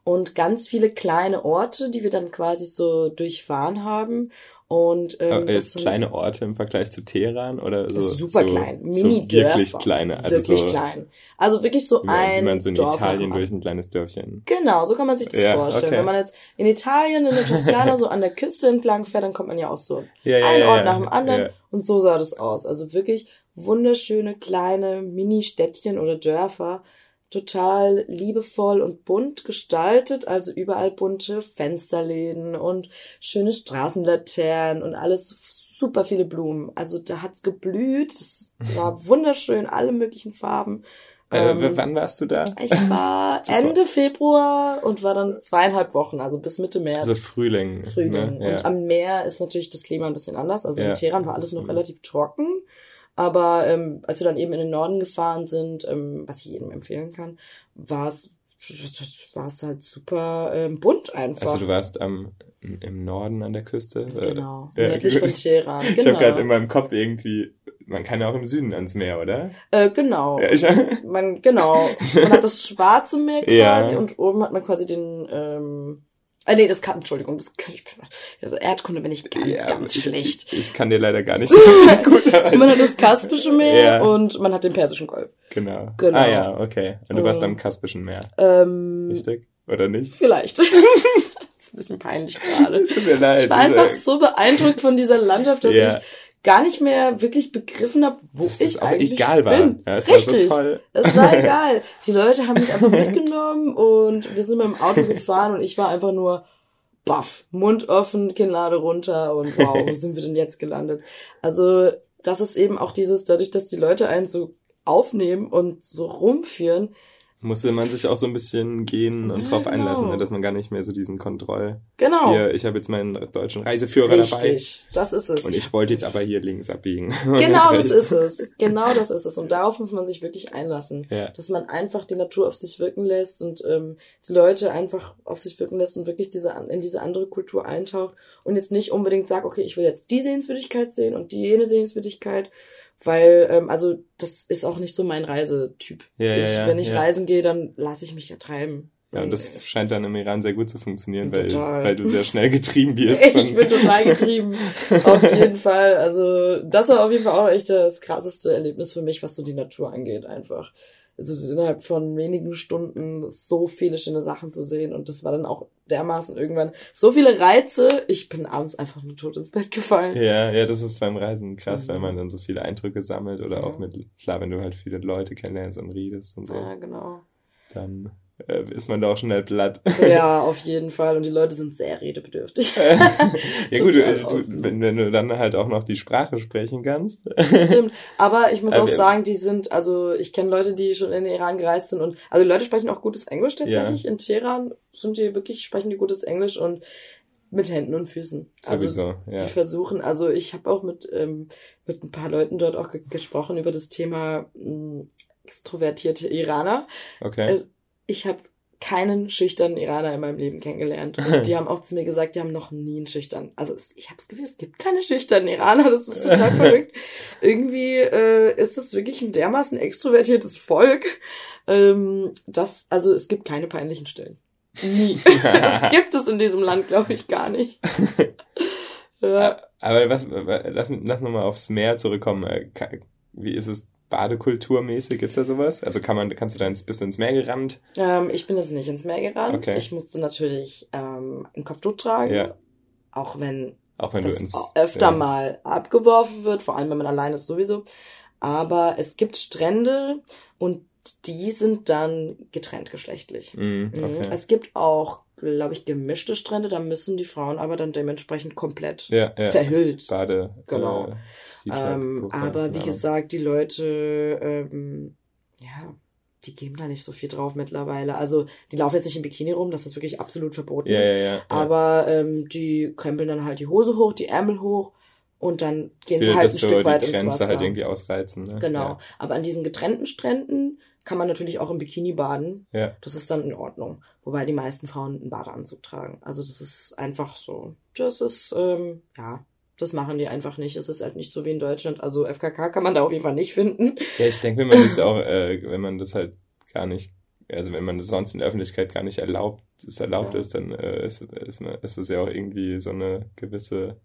Und ganz viele kleine Orte, die wir dann quasi so durchfahren haben. Und ähm, jetzt sind- kleine Orte im Vergleich zu Teheran oder so? super so, klein, so Mini-Dörfer. wirklich kleine, also wirklich so klein. Also wirklich so wie, ein wie man so in Dorf Italien durch ein kleines Dörfchen. Genau, so kann man sich das Ja, vorstellen. okay. Wenn man jetzt in Italien, in der Toskana, so an der Küste entlang fährt, dann kommt man ja auch so Ja, ja, ein ja, Ort ja, nach dem anderen. Ja. Und so sah das aus. Also wirklich wunderschöne kleine Mini-Städtchen oder Dörfer. Total liebevoll und bunt gestaltet. Also überall bunte Fensterläden und schöne Straßenlaternen und alles super viele Blumen. Also da hat's geblüht. Es war wunderschön, alle möglichen Farben. Äh, Ähm, wann warst du da? ich war Ende Februar und war dann zweieinhalb Wochen, also bis Mitte März. Also Frühling. Frühling. Ne? Ja. Und am Meer ist natürlich das Klima ein bisschen anders. Also Ja. in Teheran war alles noch Mhm. relativ trocken. Aber ähm, als wir dann eben in den Norden gefahren sind, ähm, was ich jedem empfehlen kann, war es war es halt super ähm, bunt einfach. also du warst am im Norden an der Küste. äh, genau, ja. nördlich von Teheran. Ich Genau. habe gerade in meinem Kopf irgendwie, man kann ja auch im Süden ans Meer, oder? äh, genau. Ja, ich, Man, genau. Man hat das Schwarze Meer quasi Ja. und oben hat man quasi den, ähm, äh, nee, das kann, Entschuldigung, das kann ich, also Erdkunde bin ich ganz, Ja, ganz schlecht. Ich, ich kann dir leider gar nicht so gut. Man hat das Kaspische Meer Ja. und man hat den Persischen Golf. Genau. Genau. Ah ja, okay. Und du warst Mhm. am Kaspischen Meer, Ähm, richtig? Oder nicht? vielleicht. das ist ein bisschen peinlich gerade. Tut mir leid. Ich war einfach äh, so beeindruckt von dieser Landschaft, dass Ja. ich gar nicht mehr wirklich begriffen habe, wo dass ich eigentlich egal war. bin. Ja, es Richtig. war so toll. Es war egal. Die Leute haben mich einfach mitgenommen und wir sind mit dem Auto gefahren und ich war einfach nur baff, Mund offen, Kinnlade runter und wow, wo sind wir denn jetzt gelandet? Also, das ist eben auch dieses, dadurch, dass die Leute einen so aufnehmen und so rumführen, Musste man sich auch so ein bisschen gehen und Ja, drauf genau. einlassen, ne, dass man gar nicht mehr so diesen Kontroll. genau. Hier, ich habe jetzt meinen deutschen Reiseführer dabei. Richtig, das ist es. Und ich wollte jetzt aber hier links abbiegen. Genau das ist es. Genau das ist es. Und darauf muss man sich wirklich einlassen. Ja. Dass man einfach die Natur auf sich wirken lässt und ähm, die Leute einfach auf sich wirken lässt und wirklich diese, in diese andere Kultur eintaucht und jetzt nicht unbedingt sagt, okay, ich will jetzt die Sehenswürdigkeit sehen und die jene Sehenswürdigkeit, weil, ähm, also das ist auch nicht so mein Reisetyp. Ja, ich, ja, wenn ich ja. reisen gehe, dann lasse ich mich ja treiben. Ja, und das scheint dann im Iran sehr gut zu funktionieren, weil, Total. weil du sehr schnell getrieben wirst. Ich bin total getrieben. auf jeden Fall. Also, das war auf jeden Fall auch echt das krasseste Erlebnis für mich, was so die Natur angeht, einfach. Also innerhalb von wenigen Stunden so viele schöne Sachen zu sehen. Und das war dann auch dermaßen irgendwann so viele Reize. Ich bin abends einfach nur tot ins Bett gefallen. Ja, ja, das ist beim Reisen krass, Mhm. weil man dann so viele Eindrücke sammelt oder auch Ja. mit, klar, wenn du halt viele Leute kennenlernst und redest und so, Ja, genau. dann ist man da auch schnell platt. Ja, auf jeden Fall. Und die Leute sind sehr redebedürftig. ja gut, Total du, wenn, wenn du dann halt auch noch die Sprache sprechen kannst. Stimmt. Aber ich muss Aber auch sagen, die sind, also ich kenne Leute, die schon in den Iran gereist sind und also die Leute sprechen auch gutes Englisch tatsächlich. In Teheran sind die wirklich, sprechen die gutes Englisch und mit Händen und Füßen. Also Sowieso, ja. die versuchen, also ich habe auch mit, ähm, mit ein paar Leuten dort auch ge gesprochen über das Thema mh, extrovertierte Iraner. Okay. Es- Ich habe keinen schüchternen Iraner in meinem Leben kennengelernt. Und die haben auch zu mir gesagt, die haben noch nie einen schüchternen. Also es, ich habe es gewusst, es gibt keine schüchternen Iraner, das ist total verrückt. Irgendwie äh, ist es wirklich ein dermaßen extrovertiertes Volk. Ähm, das, also es gibt keine peinlichen Stellen. Nie. das gibt es in diesem Land, glaube ich, gar nicht. ja. Aber was, lass, lass nochmal aufs Meer zurückkommen. Äh, Wie ist es Badekulturmäßig? Gibt's da sowas? Also kann man, kannst du da ins, bist du ins Meer gerannt? Ähm, ich bin jetzt nicht ins Meer gerannt. Okay. Ich musste natürlich ähm, ein Kopftuch tragen. Ja. Auch wenn Auch wenn das du ins. öfter ja. mal abgeworfen wird, vor allem wenn man allein ist sowieso. Aber es gibt Strände und die sind dann getrennt geschlechtlich. Mhm. okay. Es gibt auch, glaube ich, gemischte Strände, da müssen die Frauen aber dann dementsprechend komplett ja, ja. verhüllt. Bade. Genau. Äh, Ähm, aber wie keine Ahnung. gesagt, die Leute, ähm, ja, die geben da nicht so viel drauf mittlerweile. Also die laufen jetzt nicht im Bikini rum, das ist wirklich absolut verboten. Ja, ja, ja. Aber ähm, die krempeln dann halt die Hose hoch, die Ärmel hoch und dann gehen Sie halt ein so Stück weit die ins Grenze Wasser. halt irgendwie ausreizen. Ne? Genau. Aber an diesen getrennten Stränden kann man natürlich auch im Bikini baden. Ja. Das ist dann in Ordnung. Wobei die meisten Frauen einen Badeanzug tragen. Also das ist einfach so. Das ist, ähm, ja, das machen die einfach nicht. Es ist halt nicht so wie in Deutschland. Also FKK kann man da auf jeden Fall nicht finden. Ja, ich denke, wenn man das auch, äh, wenn man das halt gar nicht, also wenn man das sonst in der Öffentlichkeit gar nicht erlaubt, es erlaubt Ja. ist, dann äh, ist, ist, ist es ja auch irgendwie so eine gewisse,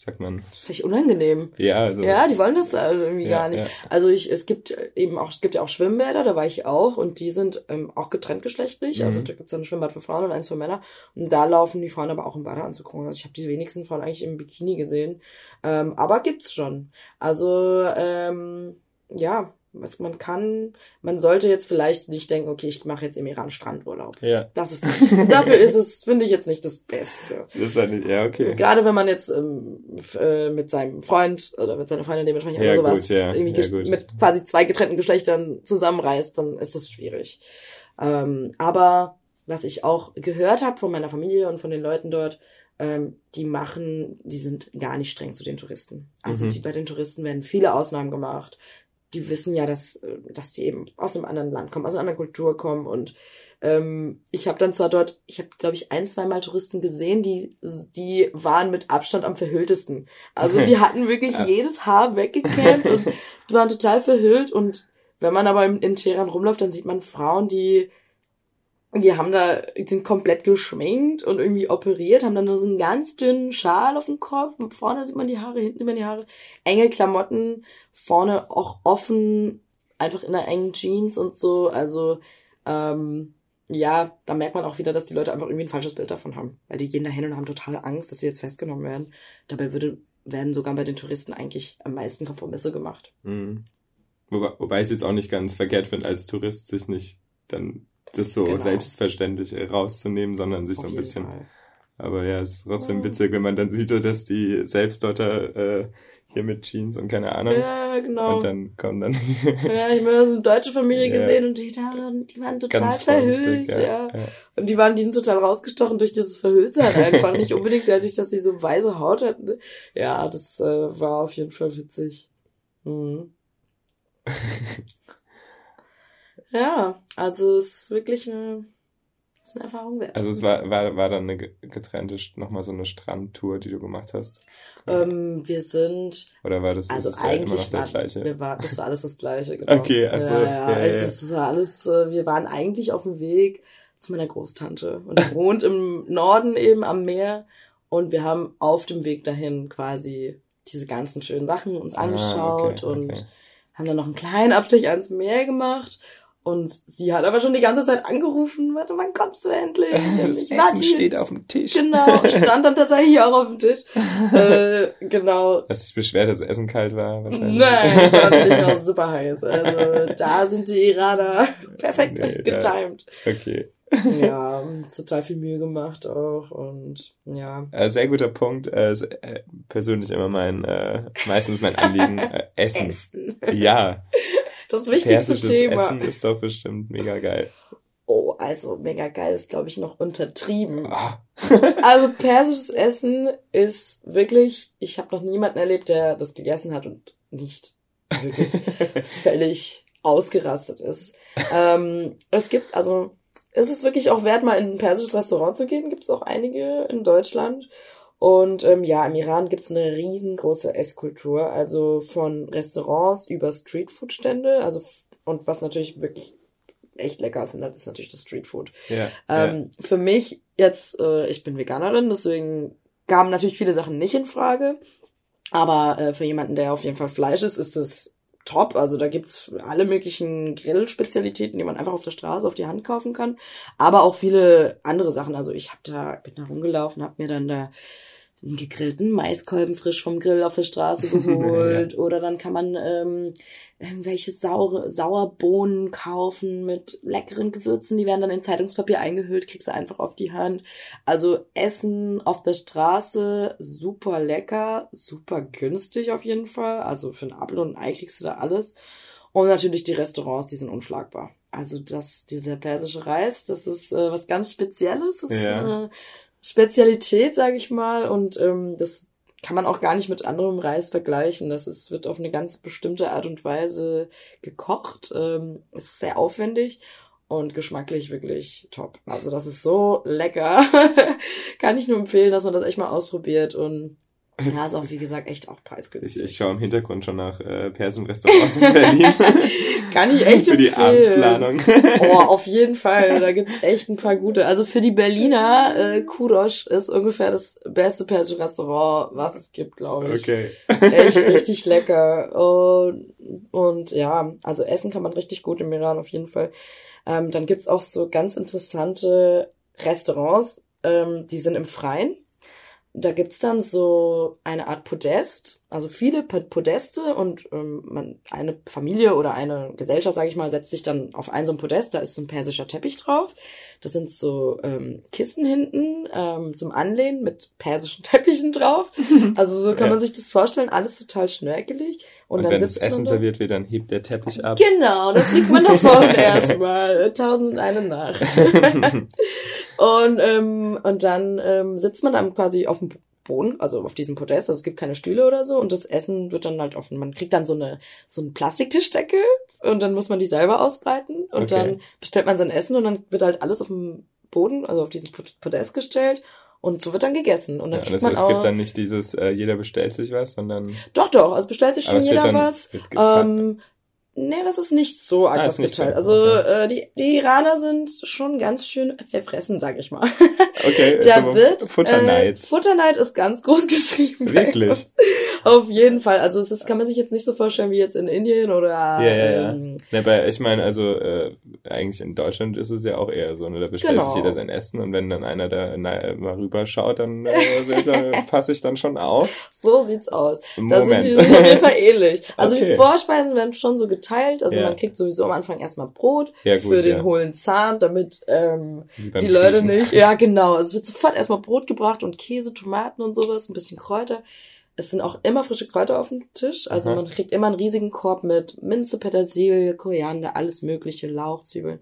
sagt man, Das ist echt unangenehm. ja, also. Ja, die wollen das äh, irgendwie ja, gar nicht. Ja. Also ich, es gibt eben auch, es gibt ja auch Schwimmbäder, da war ich auch und die sind ähm, auch getrennt geschlechtlich. Also Mhm. da gibt's dann ein Schwimmbad für Frauen und eins für Männer. Und da laufen die Frauen aber auch im Badeanzug rum. Also ich habe die wenigsten Frauen eigentlich im Bikini gesehen. Ähm, aber gibt's schon. Also ähm, ja, was man kann, man sollte jetzt vielleicht nicht denken, okay, ich mache jetzt im Iran Strandurlaub. Ja, Das ist nicht, dafür ist es, finde ich jetzt nicht das Beste. das ist halt nicht, ja, okay. Gerade wenn man jetzt ähm, äh, mit seinem Freund oder mit seiner Freundin dementsprechend Ja, sowas gut, ja, irgendwie ja, mit quasi zwei getrennten Geschlechtern zusammenreist, dann ist das schwierig. Ähm, aber was ich auch gehört habe von meiner Familie und von den Leuten dort, ähm, die machen, die sind gar nicht streng zu den Touristen. Also Mhm. die, bei den Touristen werden viele Ausnahmen gemacht. Die wissen ja, dass, äh, dass die eben aus einem anderen Land kommen, aus einer anderen Kultur kommen und ähm, ich habe dann zwar dort, ich habe glaube ich ein, zwei Mal Touristen gesehen, die die waren mit Abstand am verhülltesten. Also die hatten wirklich Ja. jedes Haar weggekämmt und waren total verhüllt und wenn man aber in Teheran rumläuft, dann sieht man Frauen, die die haben da, die sind komplett geschminkt und irgendwie operiert, haben dann nur so einen ganz dünnen Schal auf dem Kopf. Vorne sieht man die Haare, hinten sieht man die Haare. Enge Klamotten, vorne auch offen, einfach in einer engen Jeans und so. Also, ähm, ja, da merkt man auch wieder, dass die Leute einfach irgendwie ein falsches Bild davon haben. Weil die gehen da hin und haben total Angst, dass sie jetzt festgenommen werden. Dabei würde, werden sogar bei den Touristen eigentlich am meisten Kompromisse gemacht. Mhm. Wobei, wobei ich es jetzt auch nicht ganz verkehrt finde, als Tourist sich nicht dann das so Genau. selbstverständlich äh, rauszunehmen, sondern sich Auf so ein bisschen Fall. Aber ja, es ist trotzdem Ja. witzig, wenn man dann sieht, dass die selbst dort äh, hier mit Jeans und keine Ahnung. Ja, genau. Und dann kommen dann Ja, ich habe so eine deutsche Familie Ja. gesehen und die, die waren total ganz verhüllt, freundlich, ja. Und die waren, die sind total rausgestochen durch dieses Verhülltsein einfach. Nicht unbedingt dadurch, dass sie so weiße Haut hatten. Ja, das äh, war auf jeden Fall witzig. Mhm. Ja, also es ist wirklich eine, es ist eine Erfahrung wert. Also es war, war, war dann eine ge- getrennte, nochmal so eine Strandtour, die du gemacht hast? ähm, wir sind, Oder war das, also ist es ja immer eigentlich noch der war, gleiche? wir war, das war alles das Gleiche, genau. Okay, ach so, ja, ja, ja, also das war alles, äh, wir waren eigentlich auf dem Weg zu meiner Großtante. Und die wohnt im Norden eben am Meer. Und wir haben auf dem Weg dahin quasi diese ganzen schönen Sachen uns angeschaut Ah, okay, und okay. haben dann noch einen kleinen Abstich ans Meer gemacht. Und sie hat aber schon die ganze Zeit angerufen, warte, wann kommst du endlich? Das Ich Essen steht auf dem Tisch. Genau, stand dann tatsächlich auch auf dem Tisch. äh, genau. Hast dich beschwert, dass das Essen kalt war? Wahrscheinlich. Nein, es war natürlich noch super heiß. Also da sind die Iraner perfekt Nee, da- getimed. Okay. Ja, total viel Mühe gemacht auch und ja. Äh, sehr guter Punkt. Äh, äh, persönlich immer mein, meistens mein Anliegen. Essen. Essen. Ja, Das wichtigste persisches Thema. Essen ist doch bestimmt mega geil. Oh, also mega geil ist, glaube ich, noch untertrieben. Ah, Also persisches Essen ist wirklich, ich habe noch niemanden erlebt, der das gegessen hat und nicht wirklich völlig ausgerastet ist. Ähm, es gibt, also es ist wirklich auch wert, mal in ein persisches Restaurant zu gehen. Gibt es auch einige in Deutschland. Und ähm, ja, im Iran gibt's eine riesengroße Esskultur, also von Restaurants über Streetfood-Stände, also und was natürlich wirklich echt lecker ist, das ist natürlich das Streetfood. ja, Ähm, Für mich jetzt, äh, ich bin Veganerin, deswegen kamen natürlich viele Sachen nicht in Frage. Aber äh, für jemanden, der auf jeden Fall Fleisch ist, ist es top. Also da gibt's alle möglichen Grillspezialitäten, die man einfach auf der Straße auf die Hand kaufen kann. Aber auch viele andere Sachen. Also ich hab da, bin da rumgelaufen, hab mir dann da einen gegrillten Maiskolben frisch vom Grill auf der Straße geholt. Oder dann kann man ähm, irgendwelche saure, Sauerbohnen kaufen mit leckeren Gewürzen. Die werden dann in Zeitungspapier eingehüllt, kriegst du einfach auf die Hand. Also Essen auf der Straße, super lecker, super günstig auf jeden Fall. Also für ein Apfel und ein Ei kriegst du da alles. Und natürlich die Restaurants, die sind unschlagbar. Also das, dieser persische Reis, das ist äh, was ganz Spezielles. Das ist Ja. eine Spezialität, sage ich mal. Und ähm, das kann man auch gar nicht mit anderem Reis vergleichen. Das ist, wird auf eine ganz bestimmte Art und Weise gekocht. Ähm, ist sehr aufwendig und geschmacklich wirklich top. Also das ist so lecker. kann ich nur empfehlen, dass man das echt mal ausprobiert. Und ja, ist auch wie gesagt echt auch Ich, preisgünstig. ich schaue im Hintergrund schon nach äh, persischen Restaurants in Berlin. Kann ich echt Für die empfehlen. Abendplanung. Oh, auf jeden Fall. Da gibt's echt ein paar gute. Also für die Berliner, äh, Kudosh ist ungefähr das beste persische Restaurant, was es gibt, glaube ich. Okay. Echt richtig lecker. Und, und ja, also essen kann man richtig gut im Iran auf jeden Fall. Ähm, dann gibt's auch so ganz interessante Restaurants, ähm, die sind im Freien. Da gibt's dann so eine Art Podest, also viele Podeste und ähm, man, eine Familie oder eine Gesellschaft, sage ich mal, setzt sich dann auf ein so ein Podest, da ist so ein persischer Teppich drauf. Das sind so ähm, Kissen hinten ähm, zum Anlehnen mit persischen Teppichen drauf. Also so kann Ja. man sich das vorstellen, alles total schnörkelig. Und, Und, dann wenn das Essen da. serviert wird, dann hebt der Teppich ab. Genau, das kriegt man davon erstmal. Tausend eine Nacht. und, ähm, und dann ähm, sitzt man dann quasi auf dem Boden, also auf diesem Podest, also es gibt keine Stühle oder so und das Essen wird dann halt offen. Man kriegt dann so eine so einen Plastiktischdecke und dann muss man die selber ausbreiten und Okay. dann bestellt man sein Essen und dann wird halt alles auf dem Boden, also auf diesen Pod- Podest gestellt und so wird dann gegessen und dann Ja, kriegt man es auch gibt dann nicht dieses, äh, jeder bestellt sich was, sondern doch doch, also bestellt sich schon es jeder was. Ähm, nee, das ist nicht so arg Ah, das geteilt. Also okay. äh, die, die Iraner sind schon ganz schön verfressen, sag ich mal. okay, Da wird Futterneid. Äh, Futterneid ist ganz groß geschrieben. bei Wirklich? Auf jeden Fall. Also es ist, kann man sich jetzt nicht so vorstellen wie jetzt in Indien oder Ja, ja, ja. ähm, Ja, aber ich meine, also äh, eigentlich in Deutschland ist es ja auch eher so, ne? Da bestellt Genau. sich jeder sein Essen und wenn dann einer da na, mal rüberschaut, dann äh, fasse ich dann schon auf. so sieht's aus. Da sind Moment. die auf jeden Fall ähnlich. Also Okay. die Vorspeisen werden schon so geteilt. Also Ja. man kriegt sowieso am Anfang erstmal Brot Ja, gut, für den hohlen Zahn, damit ähm, die Leute Griechen. nicht. Ja, genau. Es wird sofort erstmal Brot gebracht und Käse, Tomaten und sowas, ein bisschen Kräuter. Es sind auch immer frische Kräuter auf dem Tisch. Also Aha. man kriegt immer einen riesigen Korb mit Minze, Petersilie, Koriander, alles mögliche, Lauch, Zwiebeln.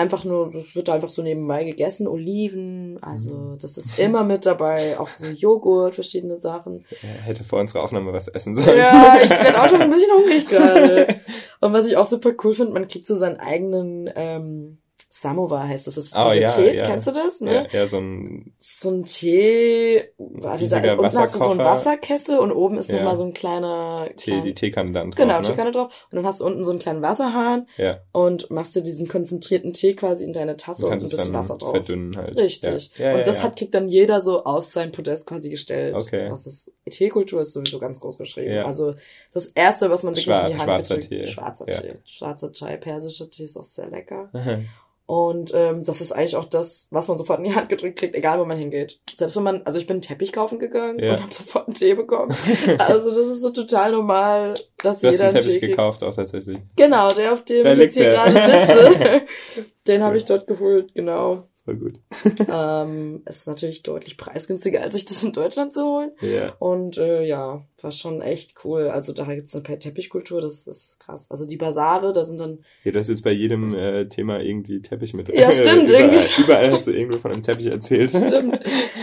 Einfach nur, das wird einfach so nebenbei gegessen, Oliven, also das ist immer mit dabei, auch so Joghurt, verschiedene Sachen. Ja, hätte vor unserer Aufnahme was essen sollen. Ja, ich werde auch schon ein bisschen hungrig gerade. Und was ich auch super cool finde, man kriegt so seinen eigenen ähm, Samovar heißt das. Das ist Oh, dieser ja, Tee, ja. kennst du das? Ne? Ja, ja, so ein So ein Tee, warte, da riesiger unten hast du so einen Wasserkocher. Wasserkessel und oben ist Ja. nochmal so ein kleiner, Tee, klein- die Teekanne dann drauf, genau, ne? Teekanne drauf. Und dann hast du unten so einen kleinen Wasserhahn Ja, und machst dir diesen konzentrierten Tee quasi in deine Tasse und kannst ein bisschen Wasser drauf. verdünnen halt. Richtig. Ja. Und das hat kriegt dann jeder so auf sein Podest quasi gestellt. Okay. Das ist Teekultur ist sowieso ganz groß geschrieben. Ja. Also das erste, was man wirklich Schwar- in die Hand schwarzer gedrückt, Tee. schwarzer. Tee, schwarzer Chai, persischer Tee ist auch sehr lecker. Und ähm, das ist eigentlich auch das, was man sofort in die Hand gedrückt kriegt, egal wo man hingeht. Selbst wenn man, also ich bin einen Teppich kaufen gegangen Ja. und habe sofort einen Tee bekommen. also das ist so total normal, dass Du hast jeder einen einen Teppich kriegt. gekauft auch tatsächlich. Genau, der auf dem ich jetzt hier er. gerade sitze. Den habe Cool. ich dort geholt, genau. Voll gut. ähm, es ist natürlich deutlich preisgünstiger, als sich das in Deutschland zu holen. Ja. Und äh, ja, war schon echt cool. Also da gibt's eine Teppichkultur, das ist krass. Also die Basare, da sind dann Ja, du hast jetzt bei jedem äh, Thema irgendwie Teppich mit. Ja, stimmt, überall, irgendwie. Überall hast du irgendwo von einem Teppich erzählt. Stimmt.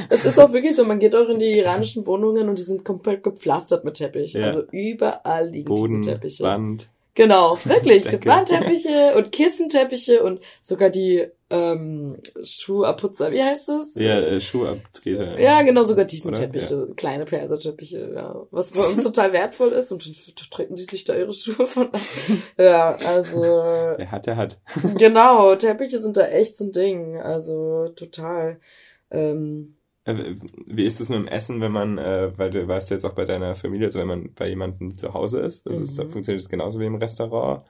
Es ist auch wirklich so, man geht auch in die iranischen Wohnungen und die sind komplett gepflastert mit Teppich. Ja. Also überall liegen Boden, diese Teppiche. Wand. Genau, wirklich. Wandteppiche und Kissenteppiche und sogar die ähm, Schuhabputzer, wie heißt das? Ja, äh, Schuhabtreter. Ja, genau, sogar diesen Oder? Teppiche, kleine Perserteppiche, ja. Was bei uns total wertvoll ist und dann treten die sich da ihre Schuhe von ab. Ja, also Der hat, der hat. genau, Teppiche sind da echt so ein Ding. Also total. Ähm, Äh, Wie ist es mit dem Essen, wenn man, äh, weil du warst jetzt auch bei deiner Familie, also wenn man bei jemandem zu Hause ist, das ist, Mhm. funktioniert das genauso wie im Restaurant?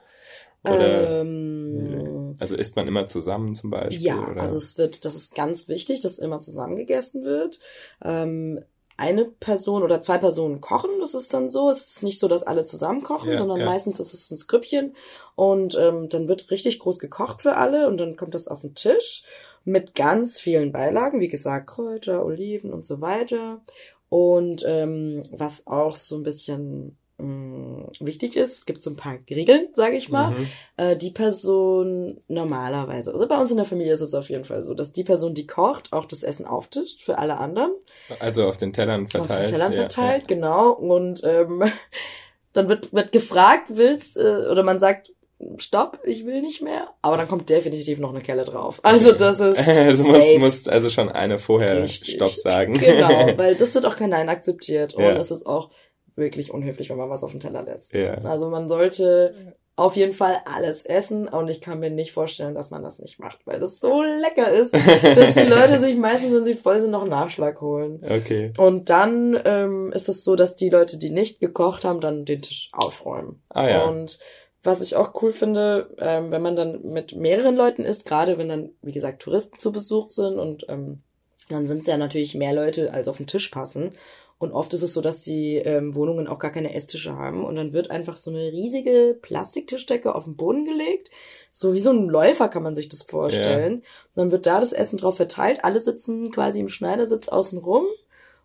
Oder, ähm, also isst man immer zusammen zum Beispiel? Ja, oder? also es wird, das ist ganz wichtig, dass immer zusammen gegessen wird. Ähm, eine Person oder zwei Personen kochen, das ist dann so. Es ist nicht so, dass alle zusammen kochen, Ja, sondern ja. meistens ist es ein Skrüppchen und ähm, dann wird richtig groß gekocht für alle und dann kommt das auf den Tisch mit ganz vielen Beilagen, wie gesagt, Kräuter, Oliven und so weiter. Und ähm, was auch so ein bisschen mh, wichtig ist, es gibt so ein paar Regeln, sage ich mal Mhm. äh, die Person normalerweise, also bei uns in der Familie ist es auf jeden Fall so, dass die Person, die kocht, auch das Essen auftischt für alle anderen, Also auf den Tellern verteilt. auf den Tellern ja, verteilt, genau. Und ähm, dann wird, wird gefragt, willst, äh, oder man sagt, stopp, ich will nicht mehr, aber dann kommt definitiv noch eine Kelle drauf. Also das ist du musst, safe. musst also schon eine vorher Richtig. Stopp sagen. Genau, weil das wird auch kein Nein akzeptiert. Und Ja. es ist auch wirklich unhöflich, wenn man was auf den Teller lässt. ja. Also man sollte auf jeden Fall alles essen und ich kann mir nicht vorstellen, dass man das nicht macht, weil das so lecker ist, dass die Leute sich meistens, wenn sie voll sind, noch einen Nachschlag holen. Okay. Und dann ähm, ist es so, dass die Leute, die nicht gekocht haben, dann den Tisch aufräumen. Ah ja. Und was ich auch cool finde, ähm, wenn man dann mit mehreren Leuten isst, gerade wenn dann, wie gesagt, Touristen zu Besuch sind und ähm, dann sind es ja natürlich mehr Leute, als auf den Tisch passen. Und oft ist es so, dass die ähm, Wohnungen auch gar keine Esstische haben. Und dann wird einfach so eine riesige Plastiktischdecke auf den Boden gelegt. So wie so ein Läufer kann man sich das vorstellen. Und dann wird da das Essen drauf verteilt. Alle sitzen quasi im Schneidersitz außen rum.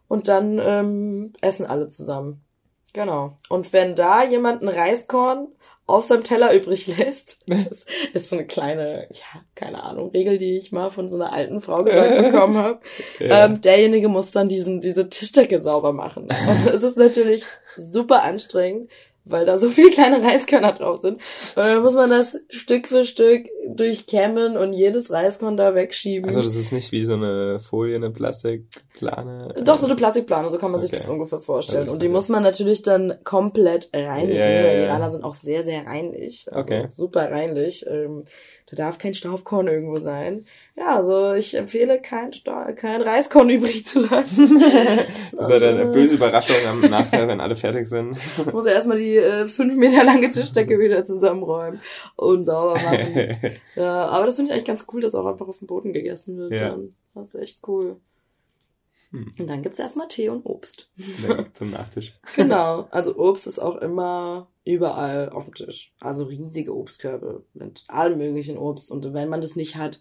Und dann ähm, essen alle zusammen. Genau. Und wenn da jemand ein Reiskorn auf seinem Teller übrig lässt, das ist so eine kleine, ja, keine Ahnung, Regel, die ich mal von so einer alten Frau gesagt bekommen habe. ja. Ähm, derjenige muss dann diesen, diese Tischdecke sauber machen. Und es ist natürlich super anstrengend, weil da so viele kleine Reiskörner drauf sind. Und dann muss man das Stück für Stück durchkämmen und jedes Reiskorn da wegschieben. also das ist nicht wie so eine Folie, eine Plastikplane. Doch, so eine Plastikplane, so kann man sich Okay. das ungefähr vorstellen. Also und die muss man natürlich dann komplett reinigen. Ja, ja, ja. Iraner sind auch sehr, sehr reinlich. Also Okay. Super reinlich. Ähm, da darf kein Staubkorn irgendwo sein. Ja, also ich empfehle kein, Sta kein Reiskorn übrig zu lassen. Das ist ja dann eine böse Überraschung am Nachher, wenn alle fertig sind. Muss er erstmal die äh, fünf Meter lange Tischdecke wieder zusammenräumen und sauber machen. ja, aber das finde ich eigentlich ganz cool, dass auch einfach auf dem Boden gegessen wird. Ja. Dann. Das ist echt cool. Hm. Und dann gibt's erstmal Tee und Obst. Zum Nachtisch. Genau, also Obst ist auch immer überall auf dem Tisch. Also riesige Obstkörbe mit allem möglichen Obst. Und wenn man das nicht hat,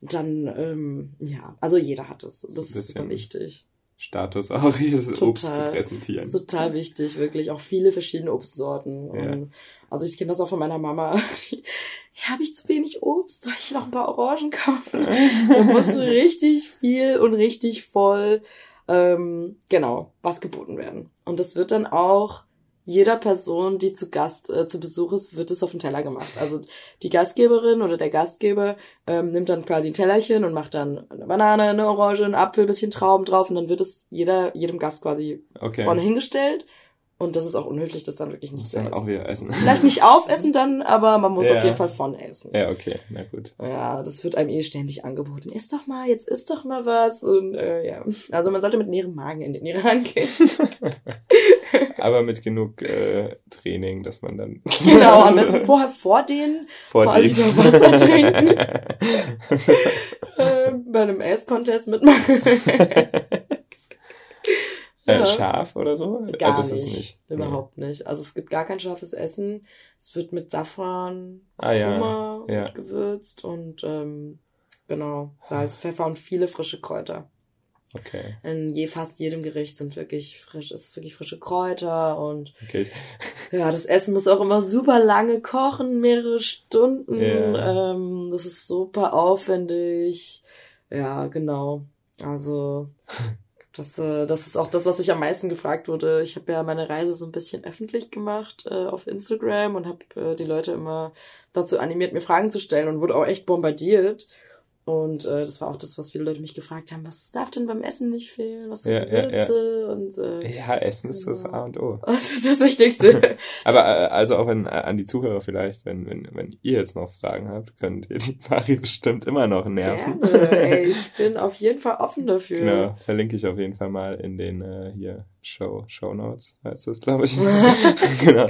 dann, ähm, ja, also jeder hat es. Das Ein ist super wichtig. Status auch, dieses Total. Obst zu präsentieren. ist total wichtig, wirklich. Auch viele verschiedene Obstsorten. Ja. Also ich kenne das auch von meiner Mama. Die, ja, habe ich zu wenig Obst? Soll ich noch ein paar Orangen kaufen? da musst du richtig viel und richtig voll, ähm, genau, was geboten werden. Und das wird dann auch jeder Person, die zu Gast, äh, zu Besuch ist, wird es auf den Teller gemacht. Also die Gastgeberin oder der Gastgeber ähm, nimmt dann quasi ein Tellerchen und macht dann eine Banane, eine Orange, einen Apfel, ein bisschen Trauben drauf und dann wird es jeder, jedem Gast quasi Okay. vorne hingestellt. Und das ist auch unhöflich, das dann wirklich nicht Muss zu essen. auch wieder essen. Vielleicht nicht aufessen dann, aber man muss Ja. auf jeden Fall von essen. Ja, okay, na gut. Ja, das wird einem eh ständig angeboten. Iss doch mal, jetzt isst doch mal was. Und äh, ja, also man sollte mit leerem Magen in den Iran gehen. Aber mit genug äh, Training, dass man dann genau, am besten vorher vor den vor vor wieder Wasser trinken. äh, bei einem Ace-Contest mitmachen. Äh, scharf oder so? Gar also ist nicht, es nicht. Überhaupt nicht. Also es gibt gar kein scharfes Essen. Es wird mit Safran, Ah, ja. Kurkuma Ja. gewürzt und ähm, genau, Salz, Pfeffer und viele frische Kräuter. Nee. Okay. In je, fast jedem Gericht sind wirklich frisch, ist wirklich frische Kräuter und Okay. ja, das Essen muss auch immer super lange kochen, mehrere Stunden. Ja. Ähm, das ist super aufwendig. Ja, genau. Also das, äh, das ist auch das, was ich am meisten gefragt wurde. Ich habe ja meine Reise so ein bisschen öffentlich gemacht äh, auf Instagram und habe äh, die Leute immer dazu animiert, mir Fragen zu stellen und wurde auch echt bombardiert. Und äh, das war auch das, was viele Leute mich gefragt haben, was darf denn beim Essen nicht fehlen? Was für Ja, ja, ja. Gewürze? Und äh, Ja, Essen ist das Genau. A und O. das ist das Wichtigste. Aber äh, also auch wenn äh, an die Zuhörer vielleicht, wenn, wenn, wenn ihr jetzt noch Fragen habt, könnt ihr die Mari bestimmt immer noch nerven. Gerne. Ey, ich bin auf jeden Fall offen dafür. Genau, verlinke ich auf jeden Fall mal in den äh, hier Show Show Notes, heißt das, glaube ich. genau,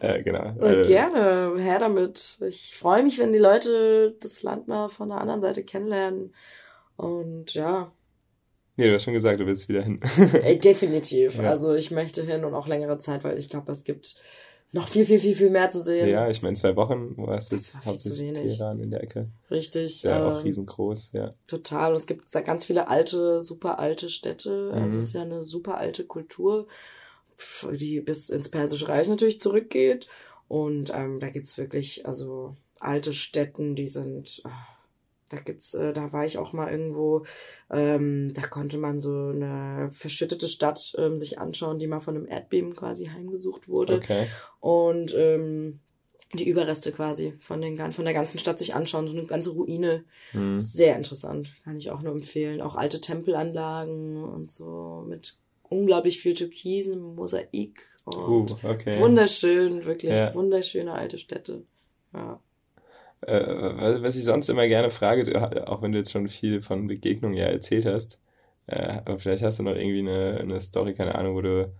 äh, genau. Äh, Äh, Gerne, her damit. Ich freue mich, wenn die Leute das Land mal von der anderen Seite kennenlernen. Und ja, Nee, du hast schon gesagt, du willst wieder hin. ey, definitiv. Ja. Also ich möchte hin und auch längere Zeit, weil ich glaube, es gibt noch viel, viel, viel, viel mehr zu sehen. ja, ich meine zwei Wochen, Das es war viel zu hauptsächlich. Teheran in der Ecke. Richtig. Ist ja ähm, auch riesengroß, ja. Total. Und es gibt ganz viele alte, super alte Städte. Also Mhm. es ist ja eine super alte Kultur, die bis ins Persische Reich natürlich zurückgeht. Und ähm, da gibt's wirklich, also alte Städten, die sind, ah, da gibt's, äh, da war ich auch mal irgendwo, ähm, da konnte man so eine verschüttete Stadt ähm, sich anschauen, die mal von einem Erdbeben quasi heimgesucht wurde Okay. und ähm, die Überreste quasi von, den, von der ganzen Stadt sich anschauen, so eine ganze Ruine. Hm. Sehr interessant, kann ich auch nur empfehlen. Auch alte Tempelanlagen und so mit unglaublich viel Türkisen, Mosaik. Uh, Und okay. Wunderschön, wirklich Ja. wunderschöne alte Städte. Ja. Äh, was ich sonst immer gerne frage, auch wenn du jetzt schon viel von Begegnungen ja erzählt hast, äh, aber vielleicht hast du noch irgendwie eine, eine Story, keine Ahnung, wo du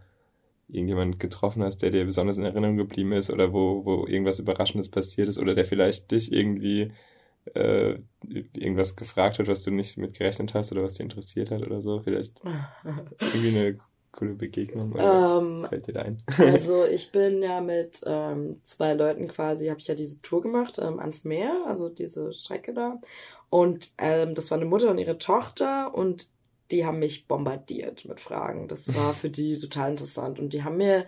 irgendjemand getroffen hast, der dir besonders in Erinnerung geblieben ist oder wo, wo irgendwas Überraschendes passiert ist oder der vielleicht dich irgendwie äh, irgendwas gefragt hat, was du nicht mit gerechnet hast oder was dich interessiert hat oder so. Vielleicht irgendwie eine coole Begegnung Ähm, was fällt dir da ein? Also ich bin ja mit ähm, zwei Leuten quasi, habe ich ja diese Tour gemacht ähm, ans Meer, also diese Strecke da. Und ähm, das war eine Mutter und ihre Tochter und die haben mich bombardiert mit Fragen. Das war für die total interessant und die haben mir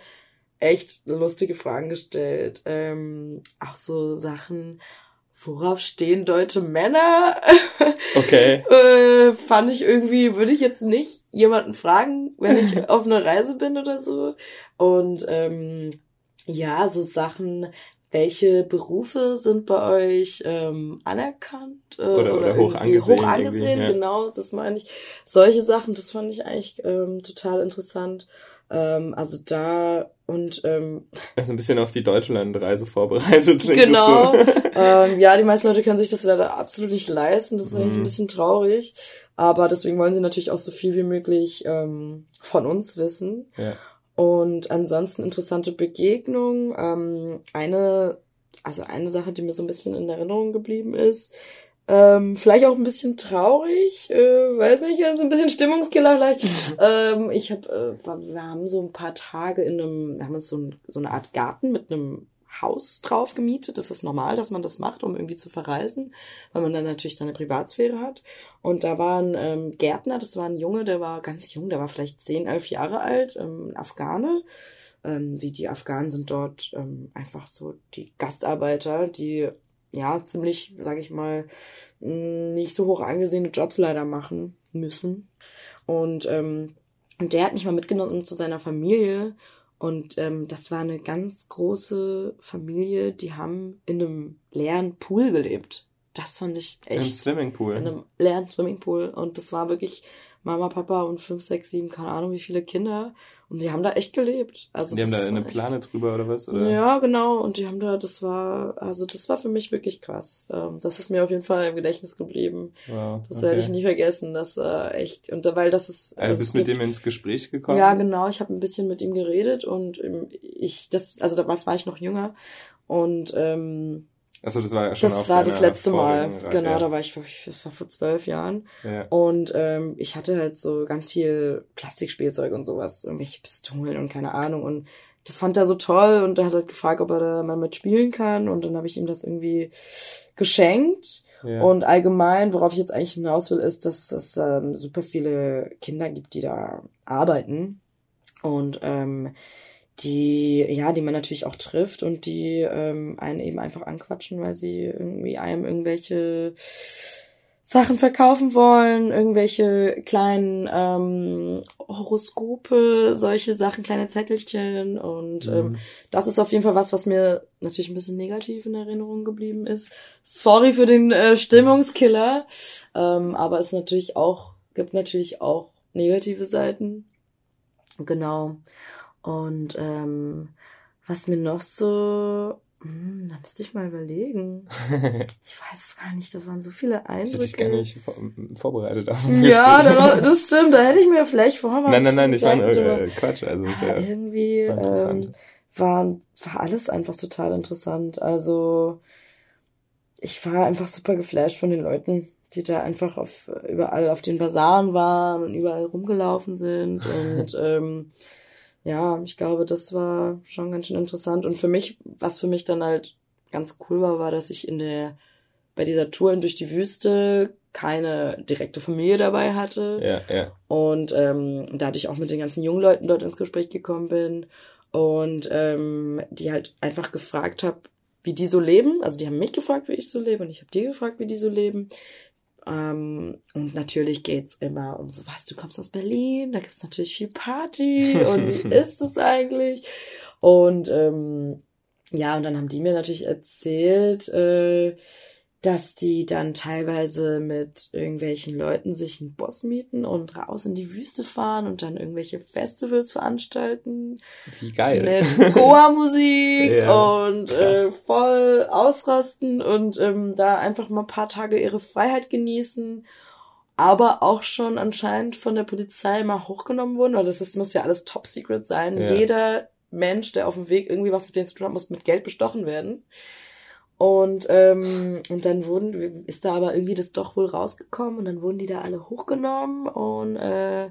echt lustige Fragen gestellt. Ähm, auch so Sachen, worauf stehen deutsche Männer? Okay. äh, fand ich irgendwie, würde ich jetzt nicht jemanden fragen, wenn ich auf einer Reise bin oder so. Und ähm, ja, so Sachen, welche Berufe sind bei euch ähm, anerkannt äh, Oder- oder hoch irgendwie angesehen hoch angesehen ja. genau, das meine ich. Solche Sachen, das fand ich eigentlich ähm, total interessant. Ähm, also da und ähm, Also ein bisschen auf die Deutschlandreise vorbereitet. Genau. So. ähm, ja, die meisten Leute können sich das leider absolut nicht leisten. Das ist eigentlich Mhm. ein bisschen traurig. Aber deswegen wollen sie natürlich auch so viel wie möglich ähm, von uns wissen. Ja. Und ansonsten interessante Begegnungen. Ähm, eine, also eine Sache, die mir so ein bisschen in Erinnerung geblieben ist, ähm, vielleicht auch ein bisschen traurig, äh, weiß nicht, also ein bisschen Stimmungskiller vielleicht. ähm, ich habe, äh, wir haben so ein paar Tage in einem, wir haben uns so, ein, so eine Art Garten mit einem Haus drauf gemietet. Das ist normal, dass man das macht, um irgendwie zu verreisen, weil man dann natürlich seine Privatsphäre hat. Und da war ein ähm, Gärtner, das war ein Junge, der war ganz jung, der war vielleicht 10, 11 Jahre alt, ähm, Afghane. Ähm, wie die Afghanen sind dort ähm, einfach so die Gastarbeiter, die ja ziemlich, sage ich mal, mh, nicht so hoch angesehene Jobs leider machen müssen. Und, ähm, der hat mich mal mitgenommen zu seiner Familie Und ähm, das war eine ganz große Familie, die haben in einem leeren Pool gelebt. Das fand ich echt. Im Swimmingpool. In einem leeren Swimmingpool. Und das war wirklich Mama, Papa und fünf, sechs, sieben, keine Ahnung wie viele Kinder. Und die haben da echt gelebt. Also die haben da eine echt- Plane drüber oder was? Oder? Ja, genau. Und die haben da, das war, also das war für mich wirklich krass. Ähm, das ist mir auf jeden Fall im Gedächtnis geblieben. Wow, Das okay. werde ich nie vergessen. Das äh, echt. Und weil das ist. Also es bist mit gibt- dem ins Gespräch gekommen? Ja, genau. Ich habe ein bisschen mit ihm geredet und ich, das, also damals war ich noch jünger. Und ähm, Achso, das war ja schon das war das letzte Mal. Genau, ja. da war ich, das war vor zwölf Jahren. Ja. Und ähm, ich hatte halt so ganz viel Plastikspielzeug und sowas, irgendwelche Pistolen und keine Ahnung. Und das fand er so toll und er hat halt gefragt, ob er da mal mitspielen kann. Und dann habe ich ihm das irgendwie geschenkt. Ja. Und allgemein, worauf ich jetzt eigentlich hinaus will, ist, dass es ähm, super viele Kinder gibt, die da arbeiten. Und ähm, die, ja, die man natürlich auch trifft und die ähm, einen eben einfach anquatschen, weil sie irgendwie einem irgendwelche Sachen verkaufen wollen, irgendwelche kleinen ähm, Horoskope, solche Sachen, kleine Zettelchen und ähm, Mhm. das ist auf jeden Fall was, was mir natürlich ein bisschen negativ in Erinnerung geblieben ist. Sorry für den äh, Stimmungskiller, ähm, aber es natürlich auch gibt natürlich auch negative Seiten. Genau. Und ähm, was mir noch so, hm, da müsste ich mal überlegen. Ich weiß es gar nicht. Das waren so viele Das Eindrücke. hätte ich gar nicht vor, vorbereitet auf unser Ja, da, das stimmt. Da hätte ich mir vielleicht vorher mal Nein, nein, nein, ich meine äh, Quatsch. Also ist Ah, ja irgendwie ähm, war, war alles einfach total interessant. Also ich war einfach super geflasht von den Leuten, die da einfach auf überall auf den Basaren waren und überall rumgelaufen sind. Und ähm, ja, ich glaube, das war schon ganz schön interessant. Und für mich, was für mich dann halt ganz cool war, war, dass ich in der bei dieser Tour durch die Wüste keine direkte Familie dabei hatte ja, ja. und ähm, dadurch auch mit den ganzen jungen Leuten dort ins Gespräch gekommen bin und ähm, die halt einfach gefragt habe, wie die so leben. Also die haben mich gefragt, wie ich so lebe und ich habe die gefragt, wie die so leben. Ähm, und natürlich geht's immer um sowas. Du kommst aus Berlin, da gibt's natürlich viel Party und wie ist es eigentlich? Und ähm, ja, und dann haben die mir natürlich erzählt, äh, dass die dann teilweise mit irgendwelchen Leuten sich einen Bus mieten und raus in die Wüste fahren und dann irgendwelche Festivals veranstalten Wie geil. mit Goa-Musik Ja, und äh, voll ausrasten und ähm, da einfach mal ein paar Tage ihre Freiheit genießen, aber auch schon anscheinend von der Polizei mal hochgenommen wurden, weil das, das muss ja alles top secret sein. Ja. Jeder Mensch, der auf dem Weg irgendwie was mit denen zu tun hat, muss mit Geld bestochen werden. Und, ähm, und dann wurden, ist da aber irgendwie das doch wohl rausgekommen und dann wurden die da alle hochgenommen und äh,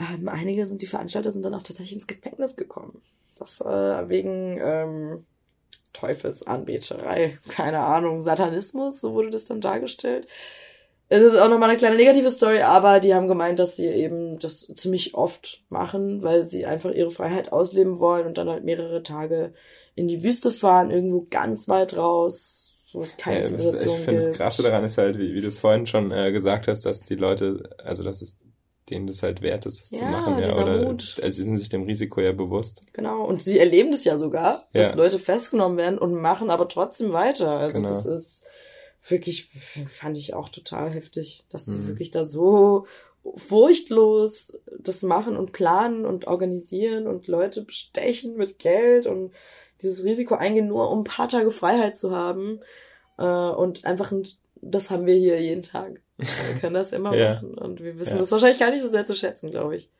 ähm, einige sind, die Veranstalter sind dann auch tatsächlich ins Gefängnis gekommen. Das äh, wegen ähm, Teufelsanbeterei, keine Ahnung, Satanismus, so wurde das dann dargestellt. Es ist auch nochmal eine kleine negative Story, aber die haben gemeint, dass sie eben das ziemlich oft machen, weil sie einfach ihre Freiheit ausleben wollen und dann halt mehrere Tage in die Wüste fahren, irgendwo ganz weit raus, wo es keine Ja, Zivilisation ich finde, das. Krasse daran ist halt, wie, wie du es vorhin schon äh, gesagt hast, dass die Leute, also dass es denen das halt wert ist, das zu Ja, machen, ja, oder Mut. also sie sind sich dem Risiko ja bewusst. Genau, und sie erleben das ja sogar, dass Ja. Leute festgenommen werden und machen aber trotzdem weiter. Also Genau. das ist wirklich, fand ich auch total heftig, dass sie Mhm. wirklich da so furchtlos das machen und planen und organisieren und Leute bestechen mit Geld und dieses Risiko eingehen, nur um ein paar Tage Freiheit zu haben. Äh, und einfach, ein, das haben wir hier jeden Tag. Wir können das immer Ja. machen. Und wir wissen Ja. das wahrscheinlich gar nicht so sehr zu schätzen, glaube ich.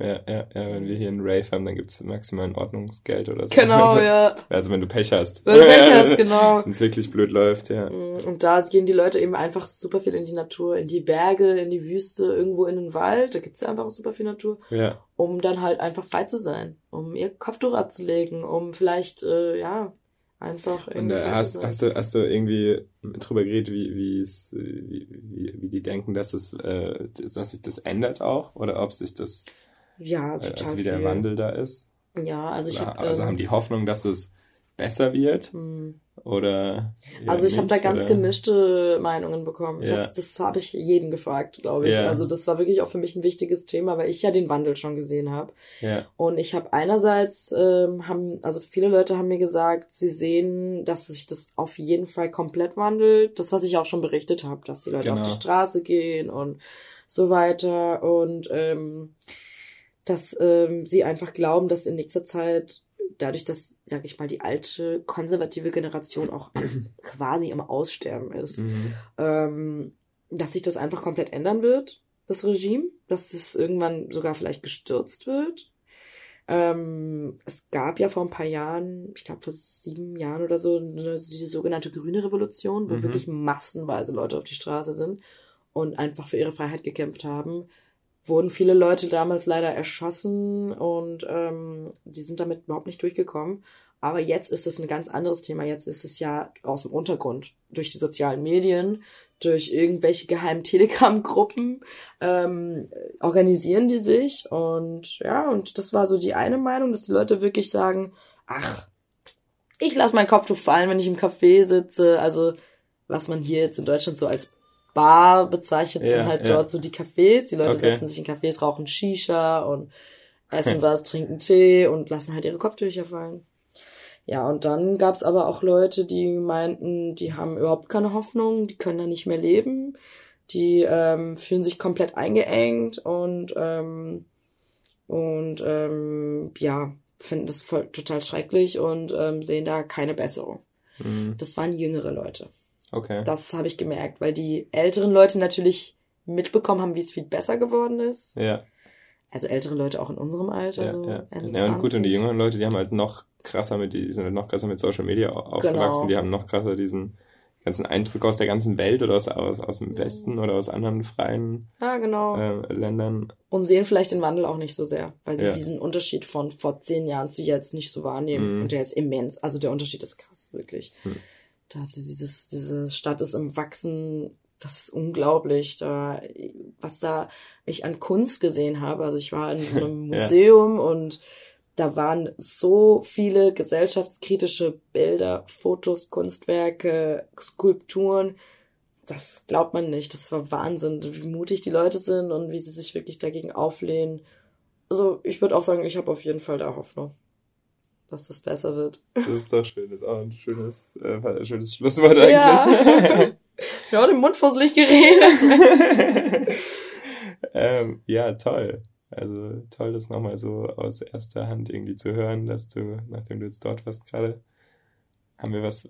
Ja, ja, ja, wenn wir hier einen Rave haben, dann gibt's maximal ein Ordnungsgeld oder so. Genau, ja. Also wenn du Pech hast. Wenn du Pech hast, genau. Wenn es wirklich blöd läuft, ja. Mm, Und da gehen die Leute eben einfach super viel in die Natur, in die Berge, in die Wüste, irgendwo in den Wald, da gibt's ja einfach super viel Natur, Ja, um dann halt einfach frei zu sein, um ihr Kopftuch abzulegen, um vielleicht, äh, ja, einfach Und irgendwie äh, frei zu hast, hast, du, hast du irgendwie drüber geredet, wie, es, wie, wie, wie die denken, dass es, äh, dass sich das ändert auch? Oder ob sich das, ja, äh, total also wie der viel. Wandel da ist? Ja, also ich Oder, hab, also ähm, haben die Hoffnung, dass es besser wird? hm, Oder Also ich habe da ganz oder? gemischte Meinungen bekommen. Ja. hab, das habe ich jeden gefragt, glaube ich. Ja. Also das war wirklich auch für mich ein wichtiges Thema, weil ich ja den Wandel schon gesehen habe. Ja, Und ich habe einerseits, ähm, haben, also viele Leute haben mir gesagt, sie sehen, dass sich das auf jeden Fall komplett wandelt. Das, was ich auch schon berichtet habe, dass die Leute Genau. auf die Straße gehen und so weiter. Und ähm, dass ähm, sie einfach glauben, dass in nächster Zeit, dadurch, dass, sag ich mal, die alte konservative Generation auch quasi im Aussterben ist, mhm. ähm, dass sich das einfach komplett ändern wird, das Regime, dass es irgendwann sogar vielleicht gestürzt wird. Ähm, es gab ja vor ein paar Jahren, ich glaube vor sieben Jahren oder so, eine, die sogenannte Grüne Revolution, wo Mhm. wirklich massenweise Leute auf die Straße sind und einfach für ihre Freiheit gekämpft haben. Wurden viele Leute damals leider erschossen und ähm, die sind damit überhaupt nicht durchgekommen. Aber jetzt ist es ein ganz anderes Thema. Jetzt ist es ja aus dem Untergrund, durch die sozialen Medien, durch irgendwelche geheimen Telegram-Gruppen ähm, organisieren die sich. Und ja, und das war so die eine Meinung, dass die Leute wirklich sagen, ach, ich lasse mein Kopftuch fallen, wenn ich im Café sitze. Also was man hier jetzt in Deutschland so als Bar bezeichnet, Ja, sind halt ja. dort so die Cafés. Die Leute Okay. setzen sich in Cafés, rauchen Shisha und essen was, trinken Tee und lassen halt ihre Kopftücher fallen. Ja, und dann gab's aber auch Leute, die meinten, die haben überhaupt keine Hoffnung, die können da nicht mehr leben, die ähm, fühlen sich komplett eingeengt und ähm, und ähm, ja, finden das voll, total schrecklich und ähm, sehen da keine Besserung. Mhm. Das waren jüngere Leute. Okay. Das habe ich gemerkt, weil die älteren Leute natürlich mitbekommen haben, wie es viel besser geworden ist. Ja, Also ältere Leute auch in unserem Alter, ja, so ja. Ende ja. Und gut, und die 20. jüngeren Leute, die haben halt noch krasser mit, die sind halt noch krasser mit Social Media au- aufgewachsen, Genau. die haben noch krasser diesen ganzen Eindruck aus der ganzen Welt oder aus, aus, aus dem Westen oder aus anderen freien Ja, genau. äh, Ländern. und sehen vielleicht den Wandel auch nicht so sehr, weil sie Ja. diesen Unterschied von vor zehn Jahren zu jetzt nicht so wahrnehmen. Mhm. Und der ist immens. Also der Unterschied ist krass, wirklich. Mhm. Da ist dieses, diese Stadt ist im Wachsen, das ist unglaublich. Da, was da ich an Kunst gesehen habe. Also ich war in so einem Ja. Museum und da waren so viele gesellschaftskritische Bilder, Fotos, Kunstwerke, Skulpturen. Das glaubt man nicht. Das war Wahnsinn, wie mutig die Leute sind und wie sie sich wirklich dagegen auflehnen. Also ich würde auch sagen, ich habe auf jeden Fall da Hoffnung, dass das besser wird. Das ist doch schön, das ist auch ein schönes, äh, schönes Schlusswort Ja. eigentlich. Ja, den Mund fusselig geredet. ähm, ja, toll. Also toll, das nochmal so aus erster Hand irgendwie zu hören, dass du, nachdem du jetzt dort warst gerade, haben wir was,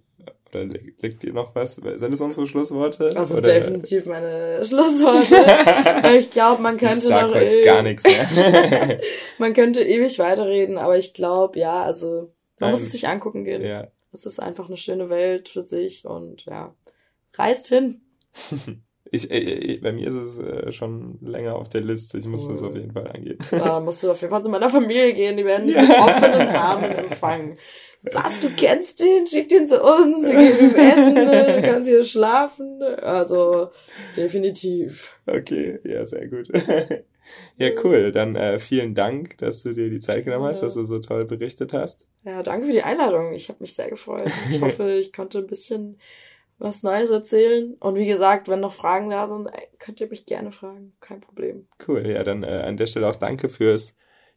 oder li- liegt dir noch was? Sind das unsere Schlussworte? Also oder? definitiv meine Schlussworte. ich glaube, man Ich könnte sag noch heute e- gar nichts mehr. man könnte ewig weiterreden, aber ich glaube, ja, also man muss Nein. es sich angucken gehen. ja. Es ist einfach eine schöne Welt für sich und ja, reist hin. Ich, äh, äh, bei mir ist es äh, schon länger auf der Liste. Ich muss das Cool. auf jeden Fall angehen. Da musst du auf jeden Fall zu meiner Familie gehen, die werden dich Ja. mit offenen Armen empfangen. Was, du kennst den? Schick den zu uns, geben ihm Essen, du kannst hier schlafen. Also, definitiv. Okay, ja, sehr gut. ja, cool. Dann äh, vielen Dank, dass du dir die Zeit genommen hast, Ja. dass du so toll berichtet hast. Ja, danke für die Einladung. Ich habe mich sehr gefreut. Ich hoffe, ich konnte ein bisschen was Neues erzählen. Und wie gesagt, wenn noch Fragen da sind, ey, könnt ihr mich gerne fragen. Kein Problem. Cool, ja, dann äh, an der Stelle auch danke fürs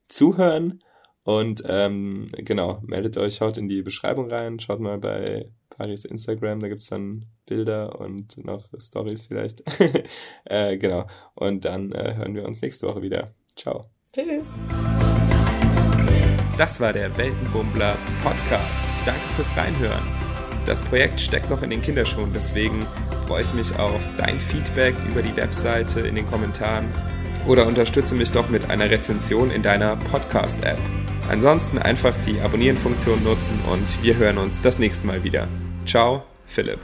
Zuhören. Und ähm, genau, meldet euch, schaut in die Beschreibung rein, schaut mal bei Paris Instagram, da gibt's dann Bilder und noch Stories vielleicht. äh, genau. Und dann äh, hören wir uns nächste Woche wieder. Ciao. Tschüss. Das war der Weltenbummler Podcast. Danke fürs Reinhören. Das Projekt steckt noch in den Kinderschuhen, deswegen freue ich mich auf dein Feedback über die Webseite in den Kommentaren oder unterstütze mich doch mit einer Rezension in deiner Podcast-App. Ansonsten einfach die Abonnieren-Funktion nutzen und wir hören uns das nächste Mal wieder. Ciao, Philipp.